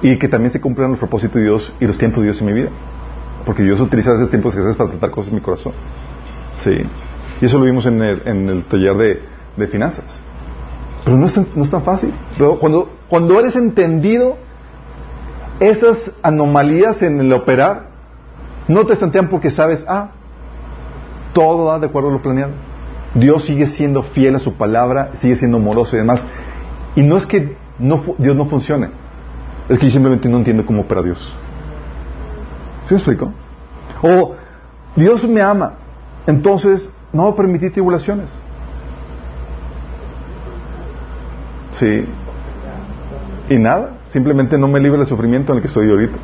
Y que también se cumplan los propósitos de Dios y los tiempos de Dios en mi vida. Porque Dios utiliza esos tiempos que haces para tratar cosas en mi corazón. Sí. Y eso lo vimos en el, en el taller de, de, finanzas. Pero no es, no es tan fácil. Pero cuando, cuando eres entendido, esas anomalías en el operar no te estantean porque sabes, ah, todo va de acuerdo a lo planeado. Dios sigue siendo fiel a su palabra, sigue siendo amoroso y demás. Y no es que Dios no funcione, es que yo simplemente no entiendo cómo opera Dios. ¿Sí me explico? O Dios me ama, entonces no va a permitir tribulaciones. Sí. Y nada, simplemente no me libra del sufrimiento en el que estoy ahorita.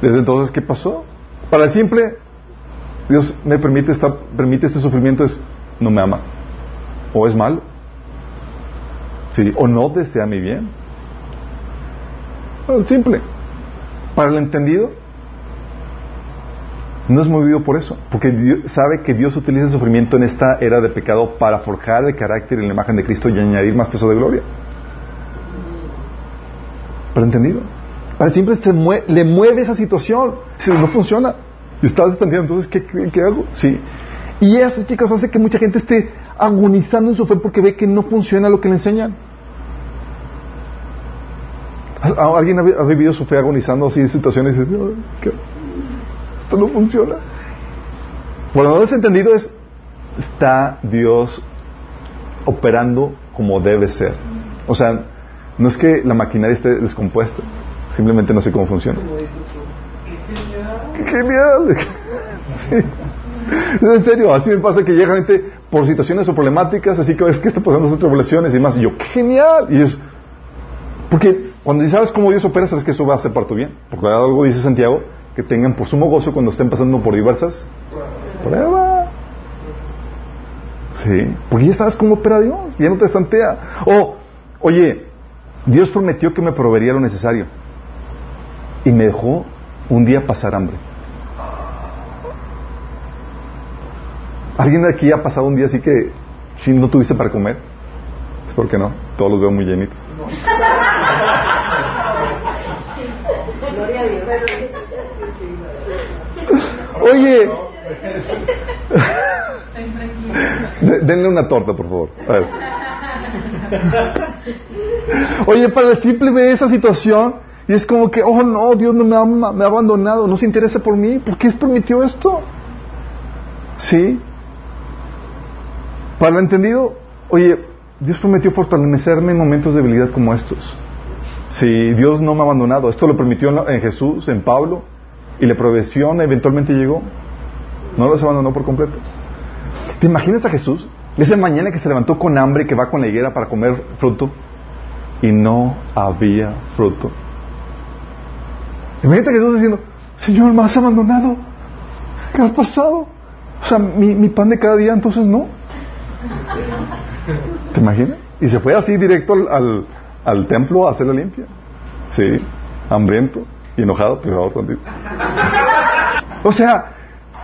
Desde entonces, ¿qué pasó? Para el simple, Dios me permite, esta, permite este sufrimiento, es, no me ama. O es malo. Sí, o no desea mi bien. Para el simple. Para el entendido, no es movido por eso, porque Dios sabe que Dios utiliza el sufrimiento en esta era de pecado para forjar el carácter y la imagen de Cristo y añadir más peso de gloria. ¿Pero entendido? Para siempre se le mueve esa situación. Si no funciona, estás entendiendo, entonces, ¿qué, hago? Sí. Y eso, chicos, hace que mucha gente esté agonizando en su fe porque ve que no funciona lo que le enseñan. ¿Alguien ha vivido su fe agonizando así en situaciones y dice, ¿qué? esto no funciona. Por lo menos entendido es, está Dios operando como debe ser. O sea, no es que la maquinaria esté descompuesta, simplemente no sé cómo funciona. ¡Qué genial! En serio, así me pasa que llega gente por situaciones o problemáticas, así que es que está pasando esas tribulaciones y más. Y yo, ¡qué genial! Y es, porque cuando sabes cómo Dios opera, sabes que eso va a ser para tu bien. Porque algo dice Santiago, que tengan por sumo gozo cuando estén pasando por diversas pruebas. Sí, porque ya sabes cómo opera Dios, ya no te santea. O, oye, Dios prometió que me proveería lo necesario y me dejó un día pasar hambre. ¿Alguien de aquí ha pasado un día así que si no tuviste para comer? Es porque no, todos los veo muy llenitos. Gloria a Dios. Oye. denle una torta, por favor. Oye, para el simple ver esa situación, y es como que, oh no, Dios no me ha, me ha abandonado, no se interesa por mí, ¿por qué permitió esto? ¿Sí? Para el entendido, oye, Dios prometió fortalecerme en momentos de debilidad como estos. Si Dios no me ha abandonado, esto lo permitió en Jesús, en Pablo, y la provisión eventualmente llegó. No los abandonó por completo. ¿Te imaginas a Jesús? Esa mañana que se levantó con hambre, que va con la higuera para comer fruto. y no había fruto. Imagínate que Jesús diciendo, Señor, me has abandonado. ¿Qué ha pasado? O sea, mi pan de cada día, entonces no. ¿Te imaginas? Y se fue así directo al, al, templo a hacer la limpia. Sí, hambriento y enojado, O sea,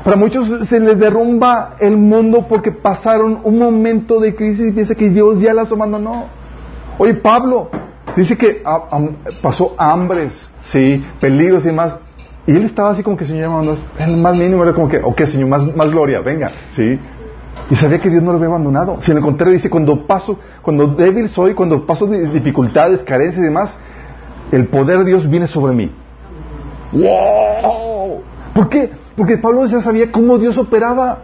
para muchos se les derrumba el mundo porque pasaron un momento de crisis y piensa que Dios ya las abandonó. Oye, Pablo dice que pasó hambres, sí, peligros y demás. Y él estaba así como que, Señor, el más mínimo era como que, ok, Señor, más, más gloria, venga, sí. Y sabía que Dios no lo había abandonado. Si en el contrario dice, cuando paso, cuando débil soy, cuando paso de dificultades, carencias y demás, el poder de Dios viene sobre mí. ¡Wow! ¿Por qué? Porque Pablo ya sabía cómo Dios operaba.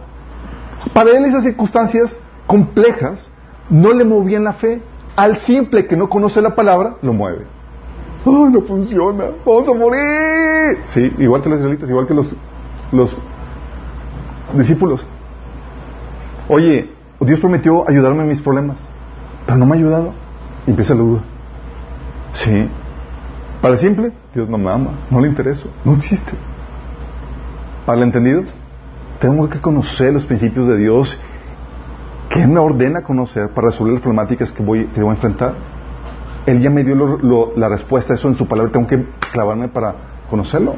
Para él esas circunstancias complejas no le movían la fe. Al simple que no conoce la palabra, lo mueve. ¡Oh, no funciona! ¡Vamos a morir! Sí, igual que los israelitas, igual que los, los discípulos. Oye, Dios prometió ayudarme en mis problemas, pero no me ha ayudado. Y empieza la duda. Sí. Para el simple, Dios no me ama, no le intereso, no existe. Para el entendido, tengo que conocer los principios de Dios que me ordena conocer para resolver las problemáticas que voy, que voy a enfrentar. Él ya me dio la respuesta a eso en su palabra, tengo que clavarme para conocerlo.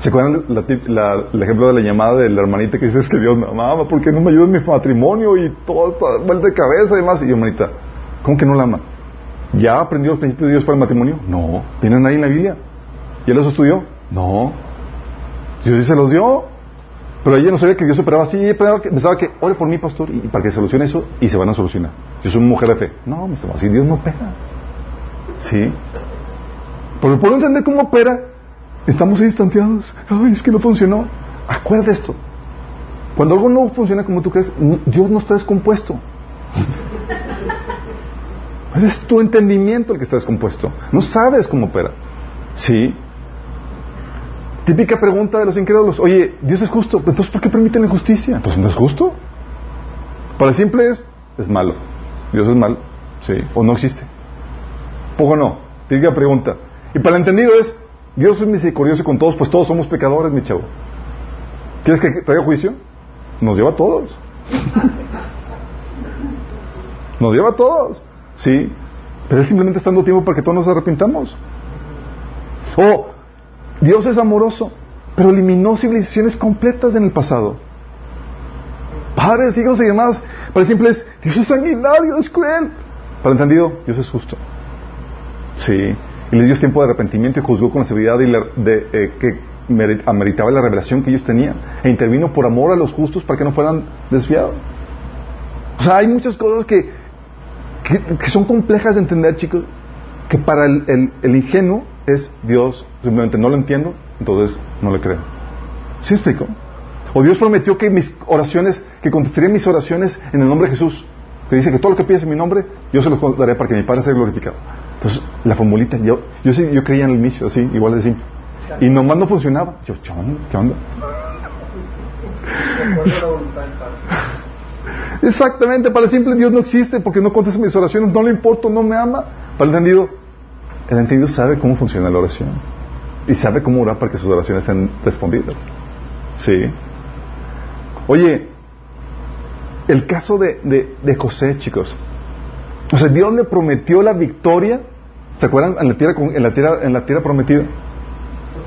¿Se acuerdan el ejemplo de la llamada de la hermanita que dice es que Dios me ama, ¿por qué no me ayuda en mi matrimonio y todo esta vuelta de cabeza y demás? Y yo, hermanita, ¿cómo que no la ama? ¿Ya aprendió los principios de Dios para el matrimonio? No. ¿Vienen ahí en la Biblia? ¿Ya los estudió? No. Dios sí se los dio. Pero ella no sabía que Dios operaba así. Ella pensaba que, ore por mí, pastor, y para que solucione eso, y se van a solucionar. Yo soy una mujer de fe. No, me así Dios no opera. ¿Sí? Porque por entender cómo opera, estamos ahí. Ay, es que no funcionó. Acuerda esto. Cuando algo no funciona como tú crees, Dios no está descompuesto. Es tu entendimiento el que está descompuesto. No sabes cómo opera. ¿Sí? Típica pregunta de los incrédulos. Oye, Dios es justo. Entonces, ¿por qué permite la injusticia? Entonces, ¿no es justo? Para simple es, es malo. Dios es malo. ¿Sí? O no existe. Poco no. Típica pregunta. Y para el entendido es, Dios es misericordioso con todos, pues todos somos pecadores, mi chavo. ¿Quieres que traiga juicio? Nos lleva a todos. Nos lleva a todos. Sí, pero Él simplemente está dando tiempo para que todos nos arrepintamos. O Dios es amoroso, pero eliminó civilizaciones completas en el pasado. Padres, hijos y demás. Para simple es, Dios es sanguinario, es cruel. Para entendido, Dios es justo. Sí. Y le dio tiempo de arrepentimiento y juzgó con la severidad de, eh, que ameritaba la revelación que ellos tenían. E intervino por amor a los justos para que no fueran desviados. O sea, hay muchas cosas que que, son complejas de entender, chicos, que para el, ingenuo es Dios, simplemente no lo entiendo, entonces no le creo. ¿Sí explico? O Dios prometió que mis oraciones, que contestaría mis oraciones en el nombre de Jesús, que dice que todo lo que pides en mi nombre, yo se lo daré para que mi Padre sea glorificado. Entonces, la formulita, yo, yo, sí, creía en el inicio, así, igual de simple. Y nomás no funcionaba. Yo, ¿qué onda? Exactamente, para el simple Dios no existe porque no contesta mis oraciones, no le importo, no me ama. Para el entendido, el entendido sabe cómo funciona la oración y sabe cómo orar para que sus oraciones sean respondidas. Sí. Oye, el caso de, de, José, chicos. O sea, Dios le prometió la victoria. ¿Se acuerdan? En la tierra, en la tierra, en la tierra prometida.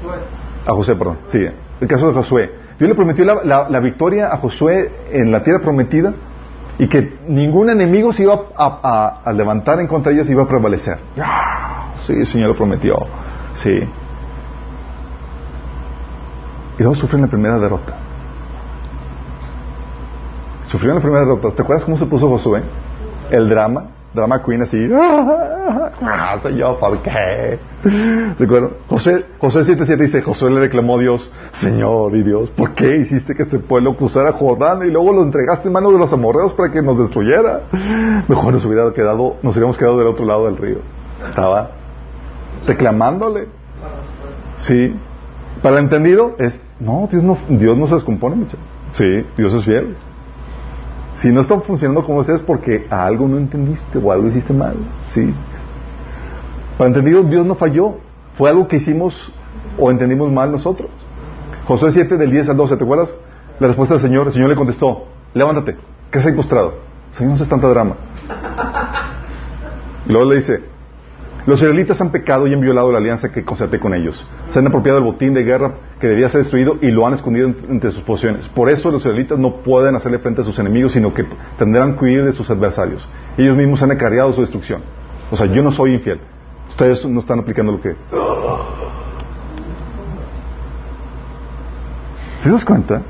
Josué. A José, perdón. Sí, el caso de Josué. Dios le prometió la, la victoria a Josué en la tierra prometida y que ningún enemigo se iba a, levantar en contra de ellos y iba a prevalecer. Sí, el Señor lo prometió. Sí. Y luego sufren la primera derrota. Sufrieron la primera derrota. ¿Te acuerdas cómo se puso Josué? El drama drama queen así. Ah, yo, ¿por qué? ¿Se acuerdan? José, José 7.7 dice, José le reclamó a Dios, Señor y Dios, ¿por qué hiciste que este pueblo cruzara Jordán y luego lo entregaste en manos de los amorreos para que nos destruyera? Mejor nos hubiera quedado, nos hubiéramos quedado del otro lado del río. Estaba reclamándole. Sí. Para el entendido es, no, Dios no, Dios no se descompone mucho. Sí, Dios es fiel. Si no está funcionando como es porque a algo no entendiste o algo hiciste mal, ¿sí? Para entendido, Dios no falló. Fue algo que hicimos o entendimos mal nosotros. Josué 7 del 10 al 12, ¿te acuerdas? La respuesta del Señor, el Señor le contestó, levántate, que se ha postrado. Señor, no es tanta drama. Y luego le dice, los israelitas han pecado y han violado la alianza que concerté con ellos. Se han apropiado del botín de guerra que debía ser destruido y lo han escondido entre sus posiciones. Por eso los israelitas no pueden hacerle frente a sus enemigos, sino que tendrán que huir de sus adversarios. Ellos mismos han acarreado su destrucción. O sea, yo no soy infiel. Ustedes no están aplicando lo que... ¿Se das cuenta?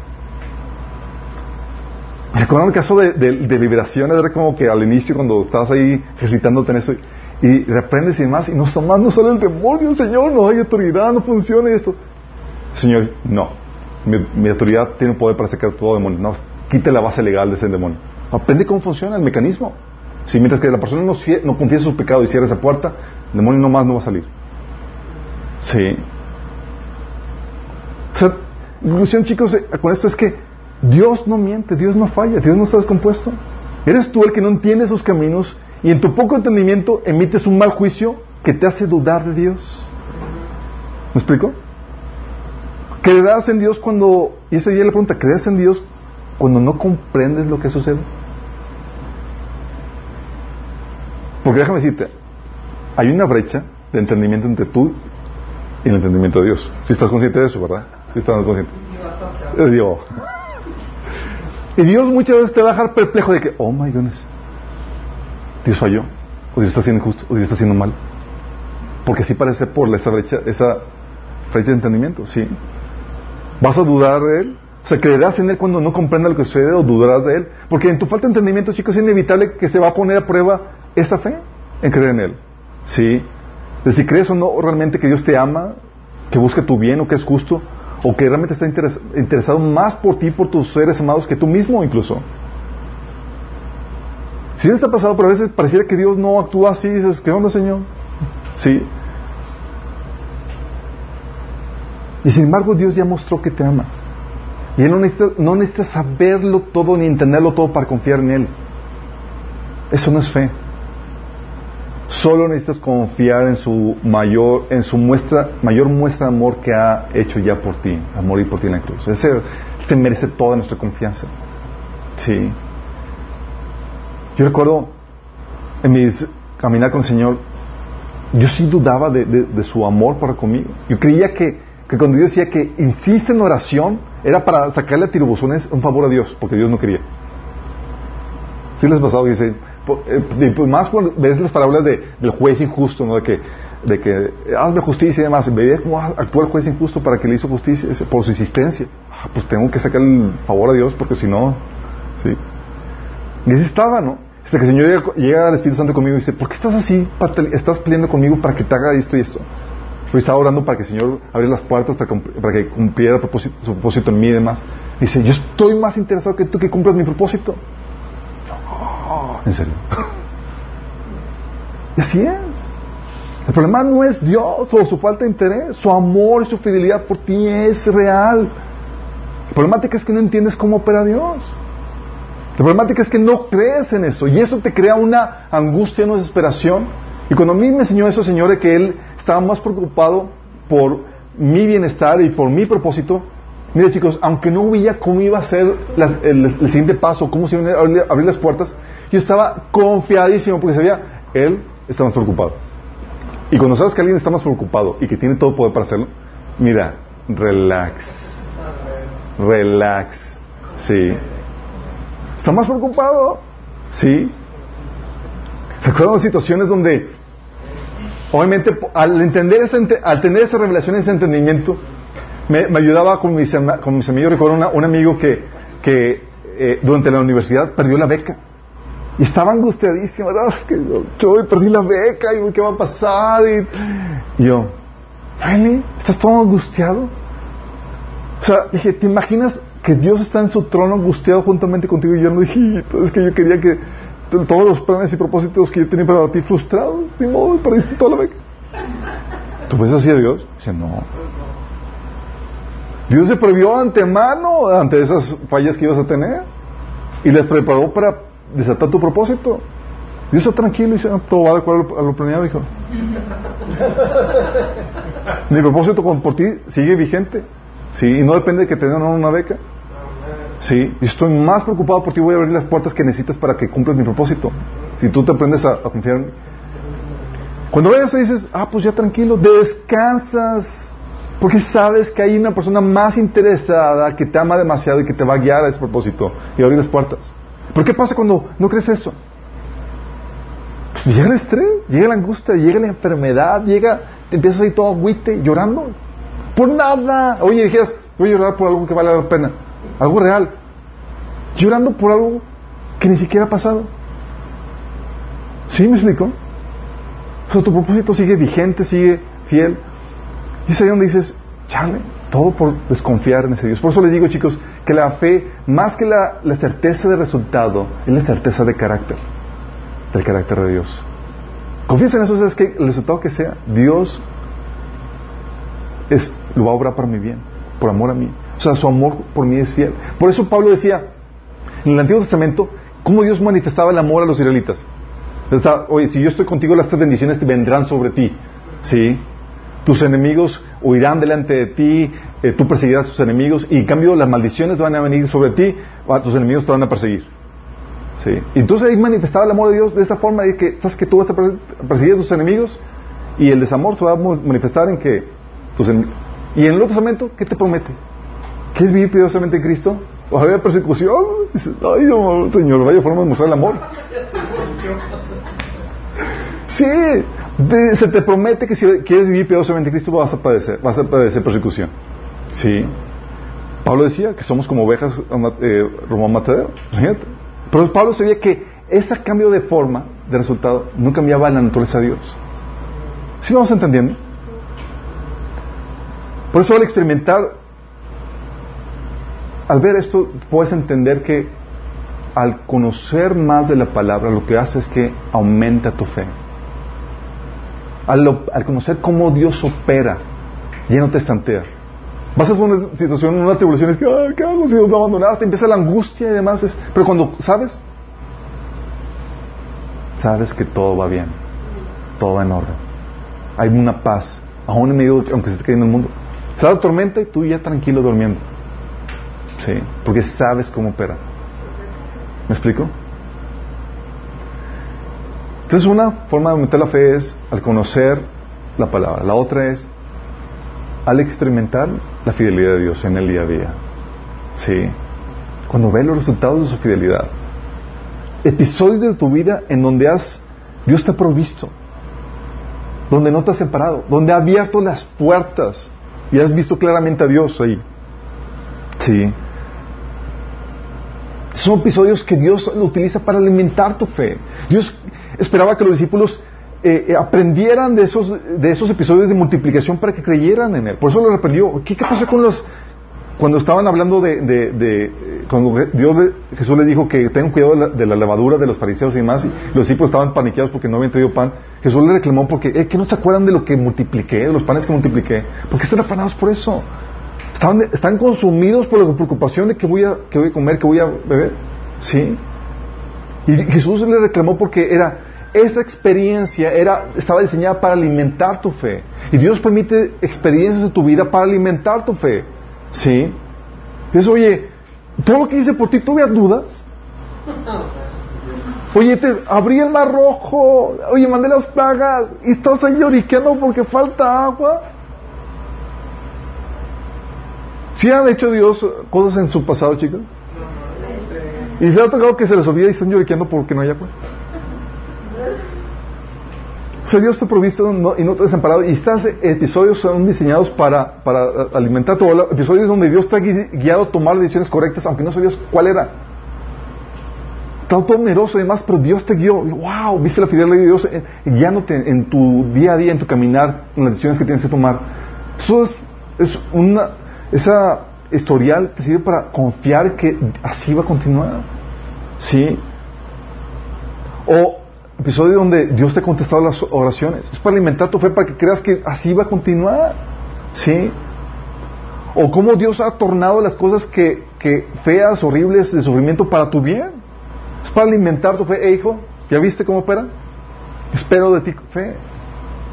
Recuerdan el caso de, liberación, era como que al inicio cuando estabas ahí ejercitándote en eso y reprendes y demás, y no más no sale el demonio, Señor, no hay autoridad, no funciona esto. Señor, no. Mi, autoridad tiene poder para sacar todo demonio. No, quite la base legal de ese demonio. Aprende cómo funciona el mecanismo. Si mientras que la persona no, no confiesa su pecado y cierra esa puerta, el demonio no más no va a salir. Sí. O sea, conclusión, chicos, eh, con esto es que Dios no miente, Dios no falla, Dios no está descompuesto. Eres tú el que no entiende sus caminos y en tu poco entendimiento emites un mal juicio que te hace dudar de Dios. ¿Me explico? ¿Creerás en Dios cuando, y esa ya la pregunta, ¿creerás en Dios cuando no comprendes lo que sucede? Porque déjame decirte, hay una brecha de entendimiento entre tú y el entendimiento de Dios. Si estás consciente de eso, ¿verdad? Si estás consciente. Dios. Y Dios muchas veces te va a dejar perplejo de que, oh my goodness, Dios falló, o Dios está siendo injusto, o Dios está haciendo mal. Porque así parece por esa brecha, esa brecha de entendimiento, ¿sí? ¿Vas a dudar de Él? O sea, ¿creerás en Él cuando no comprenda lo que sucede o dudarás de Él? Porque en tu falta de entendimiento, chicos, es inevitable que se va a poner a prueba esa fe en creer en Él. ¿Sí? De si crees o no realmente que Dios te ama, que busca tu bien o que es justo, o que realmente está interesado más por ti, por tus seres amados, que tú mismo incluso. Si ¿Sí está pasado, pero a veces pareciera que Dios no actúa así, dices, ¿qué onda, Señor? Sí. Y sin embargo, Dios ya mostró que te ama. Y Él no necesita, no saberlo todo ni entenderlo todo para confiar en Él. Eso no es fe. Solo necesitas confiar en su mayor, en su muestra, mayor muestra de amor que ha hecho ya por ti, amor y por ti en la cruz. Ese se merece toda nuestra confianza. Sí. Yo recuerdo en mi caminar con el Señor, yo sí dudaba de, su amor para conmigo. Yo creía que, que, cuando Dios decía que insiste en oración, era para sacarle a tirubuzones un favor a Dios, porque Dios no quería. ¿Sí les ha pasado? dice, eh, más cuando ves las palabras de, del juez injusto, ¿no? De que, de hazme justicia y demás. Veía cómo actúa el juez injusto para que le hizo justicia por su insistencia. Ah, pues tengo que sacar el favor a Dios porque si no, ¿sí? Y así estaba, ¿no? Hasta que el Señor llega, al Espíritu Santo conmigo y dice, ¿por qué estás así? Estás peleando conmigo para que te haga esto y esto. Yo estaba orando para que el Señor abriera las puertas para, que cumpliera su propósito en mí y demás. dice, yo estoy más interesado que tú que cumplas mi propósito. En serio. Y así es. El problema no es Dios o su falta de interés, su amor y su fidelidad por ti es real. La problemática es que no entiendes cómo opera Dios. La problemática es que no crees en eso y eso te crea una angustia, una desesperación. Y cuando a mí me enseñó eso, Señor, de que Él estaba más preocupado por mi bienestar y por mi propósito, mire chicos, aunque no veía cómo iba a ser el, siguiente paso, cómo se iban a abrir las puertas, yo estaba confiadísimo porque sabía, él está más preocupado. Y cuando sabes que alguien está más preocupado y que tiene todo poder para hacerlo, mira, relax. Relax. Sí. Está más preocupado. Sí. Recuerdo situaciones donde, obviamente, al entender ese, al tener esa revelación, ese entendimiento, me, ayudaba con mis, con mis amigos. Recuerdo un amigo que, que eh, durante la universidad perdió la beca. Y estaba angustiadísimo, Es que yo, perdí la beca y qué va a pasar. Y, yo, ¿really? ¿Estás todo angustiado? O sea, dije, ¿te imaginas que Dios está en su trono angustiado juntamente contigo? Y yo no dije, es que yo quería que todos los planes y propósitos que yo tenía para ti frustrados, ni modo, perdiste toda la beca. ¿Tú ves así a Dios? Dice, no. Dios se previó antemano ante esas fallas que ibas a tener y les preparó para desatar tu propósito. Dios está tranquilo y dice, todo va de acuerdo a lo planeado, hijo. Mi propósito por ti sigue vigente. Sí, y no depende de que te den una beca. Sí, y estoy más preocupado por. Voy a abrir las puertas que necesitas para que cumplas mi propósito. Si tú te aprendes a, confiar en mí. Cuando ves eso dices, ah, pues ya tranquilo, descansas. Porque sabes que hay una persona más interesada que te ama demasiado y que te va a guiar a ese propósito y abrir las puertas. ¿Pero qué pasa cuando no crees eso? Llega el estrés, llega la angustia, llega la enfermedad, llega, empiezas a ir todo agüite, llorando. Por nada. Oye, dijeras, voy a llorar por algo que vale la pena. Algo real. Llorando por algo que ni siquiera ha pasado. ¿Sí me explico? O sea, tu propósito sigue vigente, sigue fiel. Y es ahí donde dices, chale, todo por desconfiar en ese Dios. Por eso les digo, chicos, que la fe, más que la, certeza de resultado, es la certeza de carácter, del carácter de Dios. Confíes en eso, es que el resultado que sea, Dios es, lo va a obrar para mi bien, por amor a mí. O sea, su amor por mí es fiel. Por eso Pablo decía, en el Antiguo Testamento, cómo Dios manifestaba el amor a los israelitas. Oye, si yo estoy contigo, las tres bendiciones te vendrán sobre ti. ¿Sí? Tus enemigos huirán delante de ti, eh, tú perseguirás a tus enemigos, y en cambio las maldiciones van a venir sobre ti, a tus enemigos te van a perseguir. ¿Sí? Entonces ahí manifestaba el amor de Dios de esa forma, de que sabes que tú vas a perseguir a tus enemigos, y el desamor se va a manifestar en que tus enemigos. Y en el Nuevo Testamento, ¿qué te promete? ¿Qué es vivir piadosamente en Cristo? ¿O haber persecución? ay, Señor, vaya forma de mostrar el amor. Sí, se te promete que si quieres vivir piadosamente en Cristo vas a padecer, vas a padecer persecución. Sí. Pablo decía que somos como ovejas eh, rumbo matadero. Pero Pablo sabía que ese cambio de forma, de resultado, no cambiaba la naturaleza de Dios. ¿Sí vamos entendiendo? Por eso al experimentar, al ver esto, puedes entender que al conocer más de la palabra, lo que hace es que aumenta tu fe. Al, conocer cómo Dios opera, ya no te estantear. Vas a una situación, una tribulación, es que, ay, ¿qué hago si me abandonaste? Empieza la angustia y demás. pero cuando sabes, sabes que todo va bien, todo va en orden. Hay una paz, aún en medio, aunque se esté cayendo el mundo. Se da tormenta y tú ya tranquilo durmiendo. Sí, porque sabes cómo opera. ¿Me explico? Entonces una forma de aumentar la fe es al conocer la palabra. La otra es al experimentar la fidelidad de Dios en el día a día. Sí. Cuando ves los resultados de su fidelidad. Episodios de tu vida en donde has, Dios te ha provisto. Donde no te has separado. Donde ha abierto las puertas. Y has visto claramente a Dios ahí. Sí. Son episodios que Dios utiliza para alimentar tu fe. Dios esperaba que los discípulos eh, eh, aprendieran de esos, de esos episodios de multiplicación para que creyeran en Él. Por eso lo reprendió. ¿Qué, qué pasó con los... Cuando estaban hablando de... de, cuando Dios, Jesús le dijo que tengan cuidado de la, levadura de los fariseos y demás, y los discípulos estaban paniqueados porque no habían traído pan, Jesús le reclamó porque, eh, ¿qué no se acuerdan de lo que multipliqué, de los panes que multipliqué? porque están afanados por eso? Están, están consumidos por la preocupación de que voy, a, que voy a comer, que voy a beber. ¿Sí? Y Jesús le reclamó porque era esa experiencia era, estaba diseñada para alimentar tu fe. Y Dios permite experiencias en tu vida para alimentar tu fe. ¿Sí? Dices, oye, todo lo que hice por ti, ¿tú veas dudas? Oye, te abrí el mar rojo, oye, mandé las plagas y estás ahí lloriqueando porque falta agua. ¿Sí han hecho Dios cosas en su pasado, chicos? ¿Y se ha tocado que se les olvida y están lloriqueando porque no hay agua? O sea, Dios te ha provisto y no te ha desamparado. Y estos episodios son diseñados para, para alimentar todo. Episodios donde Dios te ha guiado a tomar decisiones correctas, aunque no sabías cuál era. Estás todo meroso y demás, pero Dios te guió. ¡Wow! Viste la fidelidad de Dios eh, guiándote en tu día a día, en tu caminar, en las decisiones que tienes que tomar. Eso es, es una. Esa historial te sirve para confiar que así va a continuar. ¿Sí? O episodio donde Dios te ha contestado las oraciones. Es para alimentar tu fe, para que creas que así va a continuar. ¿Sí? O cómo Dios ha tornado las cosas que, que feas, horribles, de sufrimiento para tu bien. Es para alimentar tu fe. Eh, hijo, ¿ya viste cómo opera? Espero de ti fe.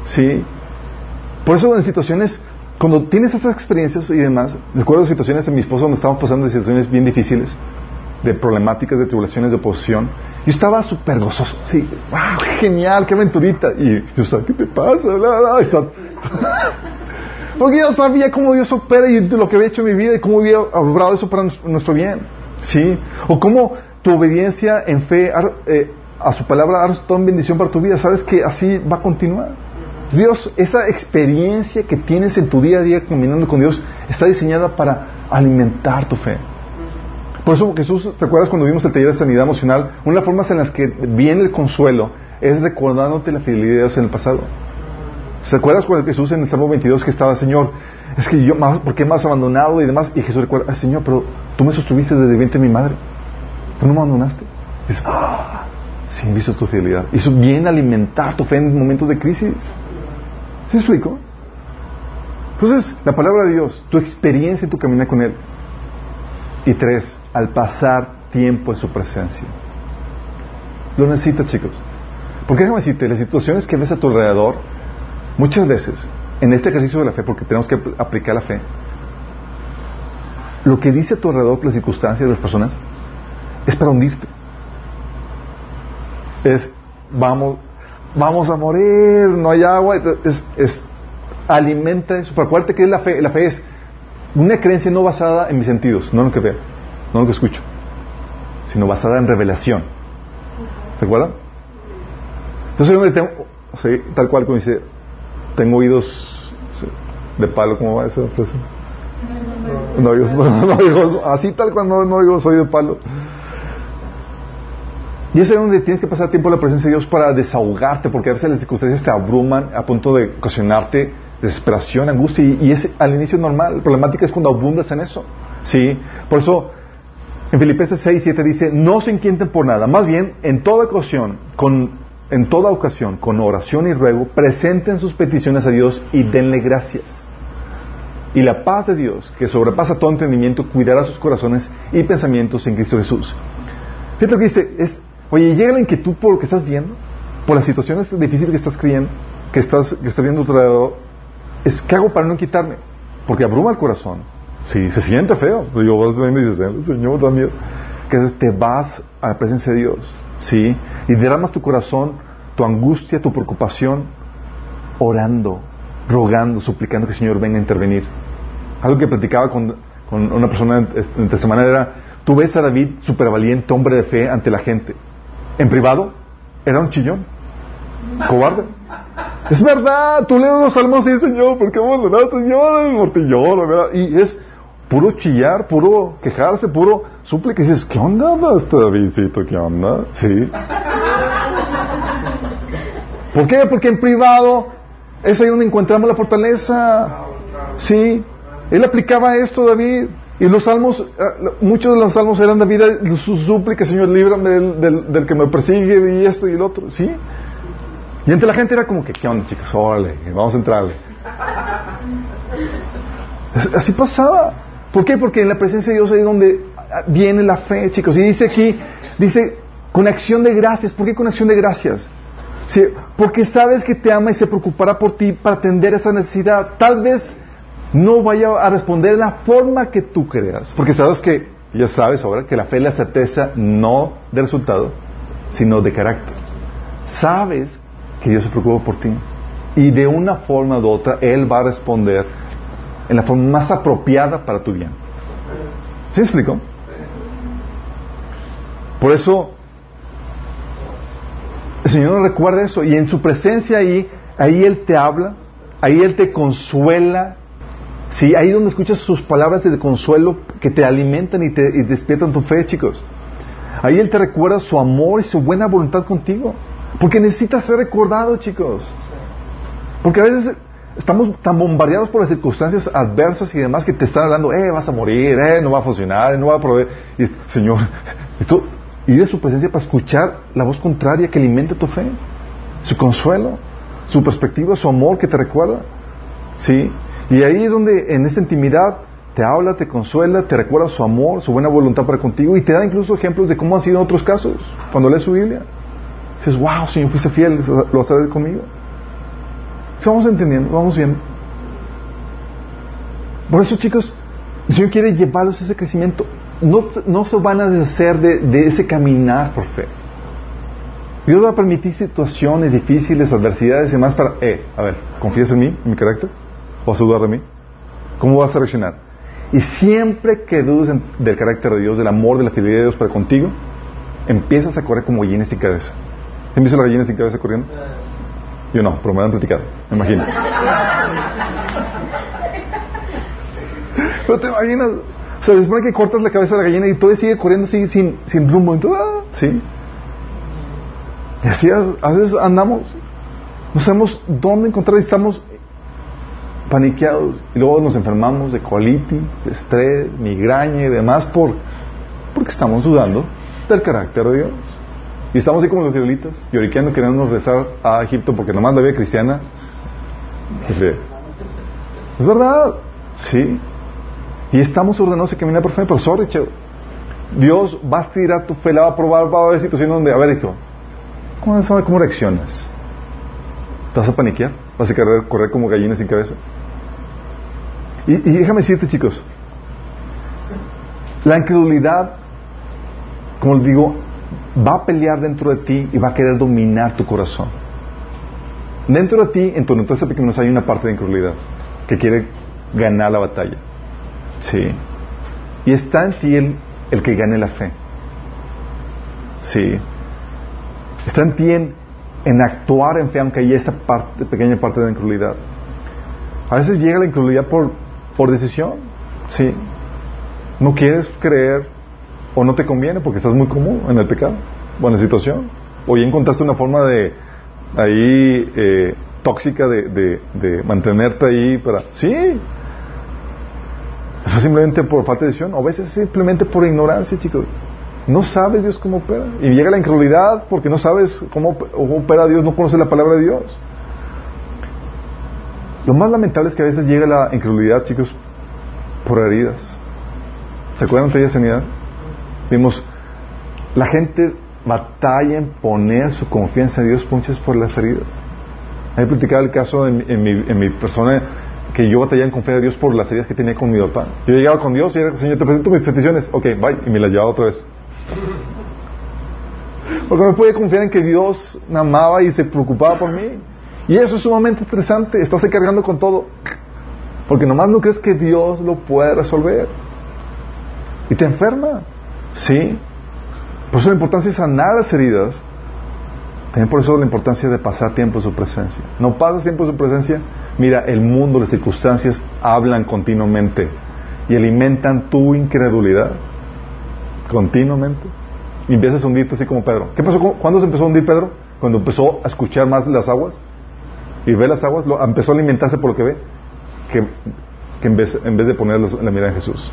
¿Sí? Por eso en situaciones, cuando tienes esas experiencias y demás, recuerdo situaciones en mi esposo donde estábamos pasando situaciones bien difíciles, de problemáticas, de tribulaciones, de oposición. Yo estaba súper gozoso, sí, wow, genial, qué aventurita. Y yo sabía, ¿qué te pasa? Porque yo sabía cómo Dios opera y lo que había hecho en mi vida y cómo había obrado eso para nuestro bien. ¿Sí? O cómo tu obediencia en fe eh, a su palabra ha resultado en bendición para tu vida. Sabes que así va a continuar. Dios, esa experiencia que tienes en tu día a día caminando con Dios está diseñada para alimentar tu fe. Por eso Jesús, ¿te acuerdas cuando vimos el taller de sanidad emocional? Una de las formas en las que viene el consuelo es recordándote la fidelidad de Dios en el pasado. ¿Se acuerdas cuando Jesús en el Salmo 22 que estaba, Señor, es que yo, ¿por qué has abandonado y demás? Y Jesús recuerda, Señor, pero tú me sostuviste desde el vientre de mi madre. Tú no me abandonaste. Dices, ah, he visto tu fidelidad. Y eso viene a alimentar tu fe en momentos de crisis. ¿Se explico? Entonces, la palabra de Dios, tu experiencia en tu caminar con Él. Y tres, al pasar tiempo en su presencia. Lo necesitas, chicos. Porque déjame decirte, las situaciones que ves a tu alrededor, muchas veces, en este ejercicio de la fe, porque tenemos que aplicar la fe, lo que dice a tu alrededor, las circunstancias de las personas, es para hundirte. Es, vamos, vamos a morir, no hay agua, es, es alimenta eso. Pero acuérdate que la fe, la fe es una creencia no basada en mis sentidos, no en lo que veo, no en lo que escucho, sino basada en revelación. ¿Se acuerdan? Entonces, donde tengo, sí, tal cual como dice, tengo oídos de palo, ¿cómo va esa frase? No, no, así tal cual no, no digo soy de palo. Y es ahí donde tienes que pasar tiempo en la presencia de Dios para desahogarte, porque a veces las circunstancias te abruman a punto de ocasionarte desesperación, angustia, y, es al inicio normal. La problemática es cuando abundas en eso. ¿Sí? Por eso, en Filipenses 6, 7 dice, no se inquieten por nada, más bien, en toda ocasión, con, en toda ocasión, con oración y ruego, presenten sus peticiones a Dios y denle gracias. Y la paz de Dios, que sobrepasa todo entendimiento, cuidará sus corazones y pensamientos en Cristo Jesús. Fíjate lo que dice, es Oye, llega la inquietud por lo que estás viendo, por las situaciones difíciles que estás creyendo, que estás, que estás viendo a tu lado. Es, ¿Qué hago para no quitarme? Porque abruma el corazón. Sí, se siente feo. Yo vas viendo y dices, eh, Señor, da miedo. Que te vas a la presencia de Dios. Sí, y derramas tu corazón, tu angustia, tu preocupación, orando, rogando, suplicando que el Señor venga a intervenir. Algo que platicaba con, con una persona esta semana era, tú ves a David, super valiente, hombre de fe ante la gente en privado era un chillón, cobarde. Es verdad, tú lees los salmos y Señor, ¿por qué abandonaste, Señor? Mortillón, ¿verdad? Y es puro chillar, puro quejarse, puro súplica. Y dices, ¿qué onda, este Davidcito? ¿Qué onda? Sí. ¿Por qué? Porque en privado es ahí donde encontramos la fortaleza. Sí. Él aplicaba esto, David. Y los salmos, eh, muchos de los salmos eran de vida, sus súplicas, Señor, líbrame del, que me persigue y esto y el otro, ¿sí? Y entre la gente era como que, ¿qué onda, chicos? Órale, vamos a entrarle. Así pasaba. ¿Por qué? Porque en la presencia de Dios es donde ah, viene la fe, chicos. Y dice aquí, dice, con acción de gracias. ¿Por qué con acción de gracias? Sí, porque sabes que te ama y se preocupará por ti para atender esa necesidad. Tal vez no vaya a responder de la forma que tú creas. Porque sabes que, ya sabes ahora, que la fe es la certeza no de resultado, sino de carácter. Sabes que Dios se preocupa por ti. Y de una forma u otra, Él va a responder en la forma más apropiada para tu bien. ¿Sí me explico? Por eso, el Señor recuerda eso. Y en su presencia ahí, ahí Él te habla, ahí Él te consuela, Sí, ahí donde escuchas sus palabras de consuelo que te alimentan y te despiertan tu fe, chicos. Ahí Él te recuerda su amor y su buena voluntad contigo. Porque necesitas ser recordado, chicos. Porque a veces estamos tan bombardeados por las circunstancias adversas y demás que te están hablando, eh, vas a morir, eh, no va a funcionar, no va a proveer. Y, Señor, y tú, y de su presencia para escuchar la voz contraria que alimenta tu fe, su consuelo, su perspectiva, su amor que te recuerda. ¿Sí? Y ahí es donde en esta intimidad te habla, te consuela, te recuerda su amor, su buena voluntad para contigo y te da incluso ejemplos de cómo han sido en otros casos. Cuando lees su Biblia, dices, wow, Señor, fuiste fiel, lo vas a ver conmigo. Vamos entendiendo, vamos viendo. Por eso, chicos, el Señor quiere llevarlos a ese crecimiento. No, no se van a deshacer de, de ese caminar por fe. Dios va a permitir situaciones difíciles, adversidades y demás para, eh, a ver, ¿confías en mí, en mi carácter? ¿Vas a dudar de mí? ¿Cómo vas a reaccionar? Y siempre que dudes del carácter de Dios, del amor, de la fidelidad de Dios para contigo, empiezas a correr como gallinas sin cabeza. ¿Te visto las gallinas sin cabeza corriendo? Yo no, pero me han platicado, me imagino. pero te imaginas, o sea, supone que cortas la cabeza de la gallina y todo sigue corriendo sin, sin rumbo. ¡ah! ¿Sí? Y así a, veces andamos, no sabemos dónde encontrar y estamos paniqueados y luego nos enfermamos de colitis, de estrés, migraña y demás por, porque estamos dudando del carácter de Dios. Y estamos ahí como los israelitas, lloriqueando, queriendo rezar a Egipto porque nomás la vida cristiana. Es verdad, sí. Y estamos ordenados a caminar por fe, pero sorry, Dios va a estirar tu fe, la va a probar, va a haber situaciones donde, a ver, hijo, ¿cómo, cómo reaccionas? ¿Te vas a paniquear? ¿Vas a correr como gallinas sin cabeza? Y, déjame decirte, chicos, la incredulidad, como les digo, va a pelear dentro de ti y va a querer dominar tu corazón. Dentro de ti, en tu naturaleza pequeños, hay una parte de incredulidad que quiere ganar la batalla. Sí. Y está en ti el, el que gane la fe. Sí. Está en ti en, en, actuar en fe, aunque hay esa parte, pequeña parte de incredulidad. A veces llega la incredulidad por, por decisión. Sí. No quieres creer o no te conviene porque estás muy común en el pecado Buena situación. O ya encontraste una forma de ahí eh, tóxica de, de, mantenerte ahí para... Sí. Simplemente por falta de decisión. O a veces simplemente por ignorancia, chicos. No sabes Dios cómo opera. Y llega la incredulidad porque no sabes cómo opera Dios, no conoces la palabra de Dios. Lo más lamentable es que a veces llega la incredulidad, chicos, por heridas. ¿Se acuerdan de aquella sanidad? Vimos, la gente batalla en poner su confianza en Dios muchas por las heridas. He platicado el caso en, mi, en mi persona que yo batallaba en confiar en Dios por las heridas que tenía con mi papá. Yo llegaba con Dios y era, Señor, te presento mis peticiones. Ok, bye. Y me las llevaba otra vez. Porque no podía confiar en que Dios me amaba y se preocupaba por mí. Y eso es sumamente estresante. Estás cargando con todo. Porque nomás no crees que Dios lo puede resolver. Y te enferma. Sí. Por eso la importancia de sanar las heridas. También por eso la importancia de pasar tiempo en su presencia. No pasas tiempo en su presencia. Mira, el mundo, las circunstancias hablan continuamente y alimentan tu incredulidad. Continuamente. Y empiezas a hundirte así como Pedro. ¿Qué pasó? ¿Cuándo se empezó a hundir Pedro? Cuando empezó a escuchar más las aguas y ve las aguas, lo, empezó a alimentarse por lo que ve, que, que en, vez, en vez de poner la mirada en Jesús.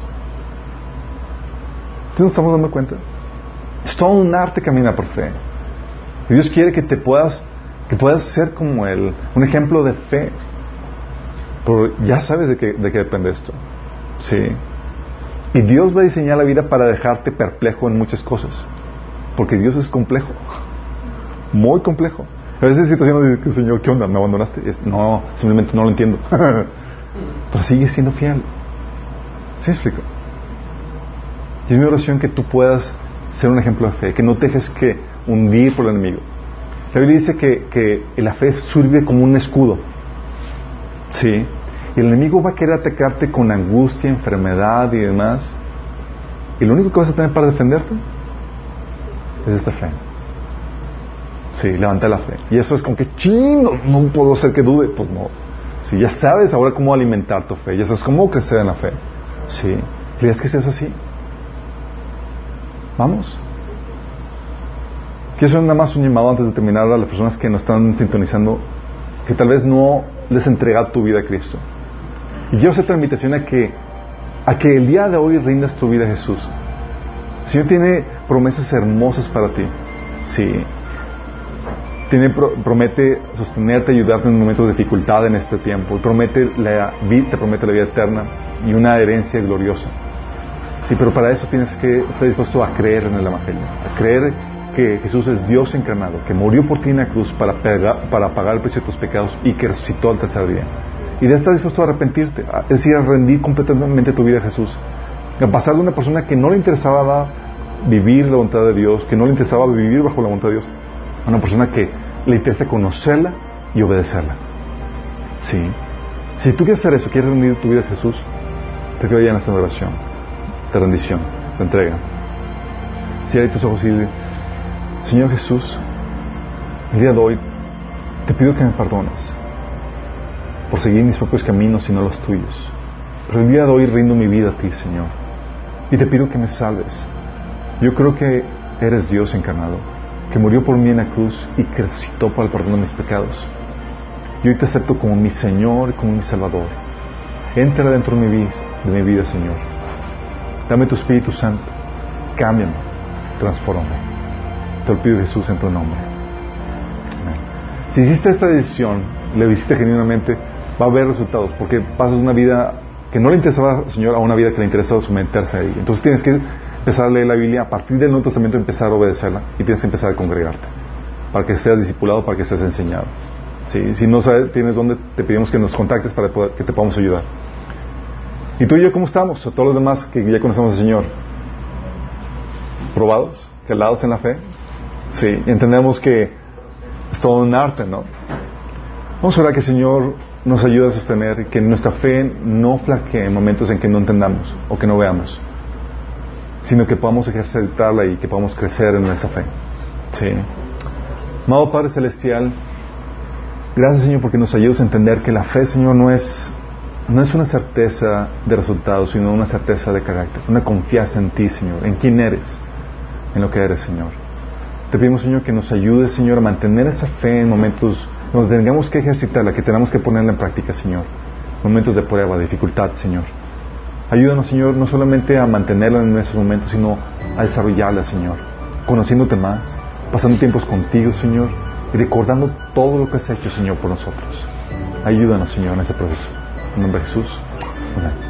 ¿Sí nos estamos dando cuenta? Todo un arte caminar por fe. Y Dios quiere que te puedas, que puedas ser como Él, un ejemplo de fe. Pero ya sabes de qué, de qué depende esto. Sí. Y Dios va a diseñar la vida para dejarte perplejo en muchas cosas. Porque Dios es complejo. Muy complejo. A veces situaciones que Señor, ¿qué onda? ¿Me abandonaste? no, simplemente no lo entiendo. Pero sigue siendo fiel. ¿Sí explico? Y es mi oración que tú puedas ser un ejemplo de fe, que no te dejes que hundir por el enemigo. La Biblia dice que, que la fe sirve como un escudo. ¿Sí? Y el enemigo va a querer atacarte con angustia, enfermedad y demás. Y lo único que vas a tener para defenderte es esta fe. Sí, levanta la fe. Y eso es como que, chino, no puedo hacer que dude. Pues no. Si ya sabes ahora cómo alimentar tu fe, ya sabes cómo crecer en la fe. Sí. ¿Crees que seas así? Vamos. Quiero hacer nada más un llamado antes de terminar a las personas que nos están sintonizando, que tal vez no les entrega tu vida a Cristo. Y quiero hacerte la invitación a que, a que el día de hoy rindas tu vida a Jesús. El Señor tiene promesas hermosas para ti. Sí. Tiene, promete sostenerte, ayudarte en momentos de dificultad en este tiempo. Promete la, te promete la vida eterna y una herencia gloriosa. Sí, pero para eso tienes que estar dispuesto a creer en el Evangelio, a creer que Jesús es Dios encarnado, que murió por ti en la cruz para, para pagar el precio de tus pecados y que resucitó al tercer día. Y de estar dispuesto a arrepentirte, es decir, a rendir completamente tu vida a Jesús. A pasar de una persona que no le interesaba vivir la voluntad de Dios, que no le interesaba vivir bajo la voluntad de Dios, a una persona que le interesa conocerla y obedecerla. Sí. Si tú quieres hacer eso, quieres rendir tu vida a Jesús, te quedo ya en esta oración de rendición, de entrega. Cierra tus ojos y dile, Señor Jesús, el día de hoy te pido que me perdones por seguir mis propios caminos y no los tuyos. Pero el día de hoy rindo mi vida a ti, Señor. Y te pido que me salves. Yo creo que eres Dios encarnado, que murió por mí en la cruz y que resucitó para el perdón de mis pecados. Y hoy te acepto como mi Señor y como mi Salvador. Entra dentro de mi vida, de mi vida, Señor. Dame tu Espíritu Santo. Cámbiame. Transfórmame. Te lo pido, Jesús, en tu nombre. Si hiciste esta decisión, le hiciste genuinamente, va a haber resultados, porque pasas una vida que no le interesaba al Señor a una vida que le interesaba someterse a ella. Entonces tienes que empezar a leer la Biblia, a partir del Nuevo Testamento empezar a obedecerla y tienes que empezar a congregarte, para que seas discipulado, para que seas enseñado. Si no sabes, tienes dónde, te pedimos que nos contactes para que te podamos ayudar. ¿Y tú y yo cómo estamos? A todos los demás que ya conocemos al Señor. ¿Probados? ¿Calados en la fe? Sí, entendemos que es todo un arte, ¿no? Vamos a orar que el Señor nos ayude a sostener que nuestra fe no flaquee en momentos en que no entendamos o que no veamos, sino que podamos ejercitarla y que podamos crecer en esa fe. Sí. Amado Padre Celestial, gracias Señor porque nos ayudas a entender que la fe, Señor, no es, no es una certeza de resultados, sino una certeza de carácter, una confianza en ti, Señor, en quién eres, en lo que eres, Señor. Te pedimos, Señor, que nos ayude, Señor, a mantener esa fe en momentos donde tengamos que ejercitarla, que tenemos que ponerla en práctica, Señor. Momentos de prueba, dificultad, Señor. Ayúdanos, Señor, no solamente a mantenerla en esos momentos, sino a desarrollarla, Señor. Conociéndote más, pasando tiempos contigo, Señor, y recordando todo lo que has hecho, Señor, por nosotros. Ayúdanos, Señor, en ese proceso. En nombre de Jesús. Amén.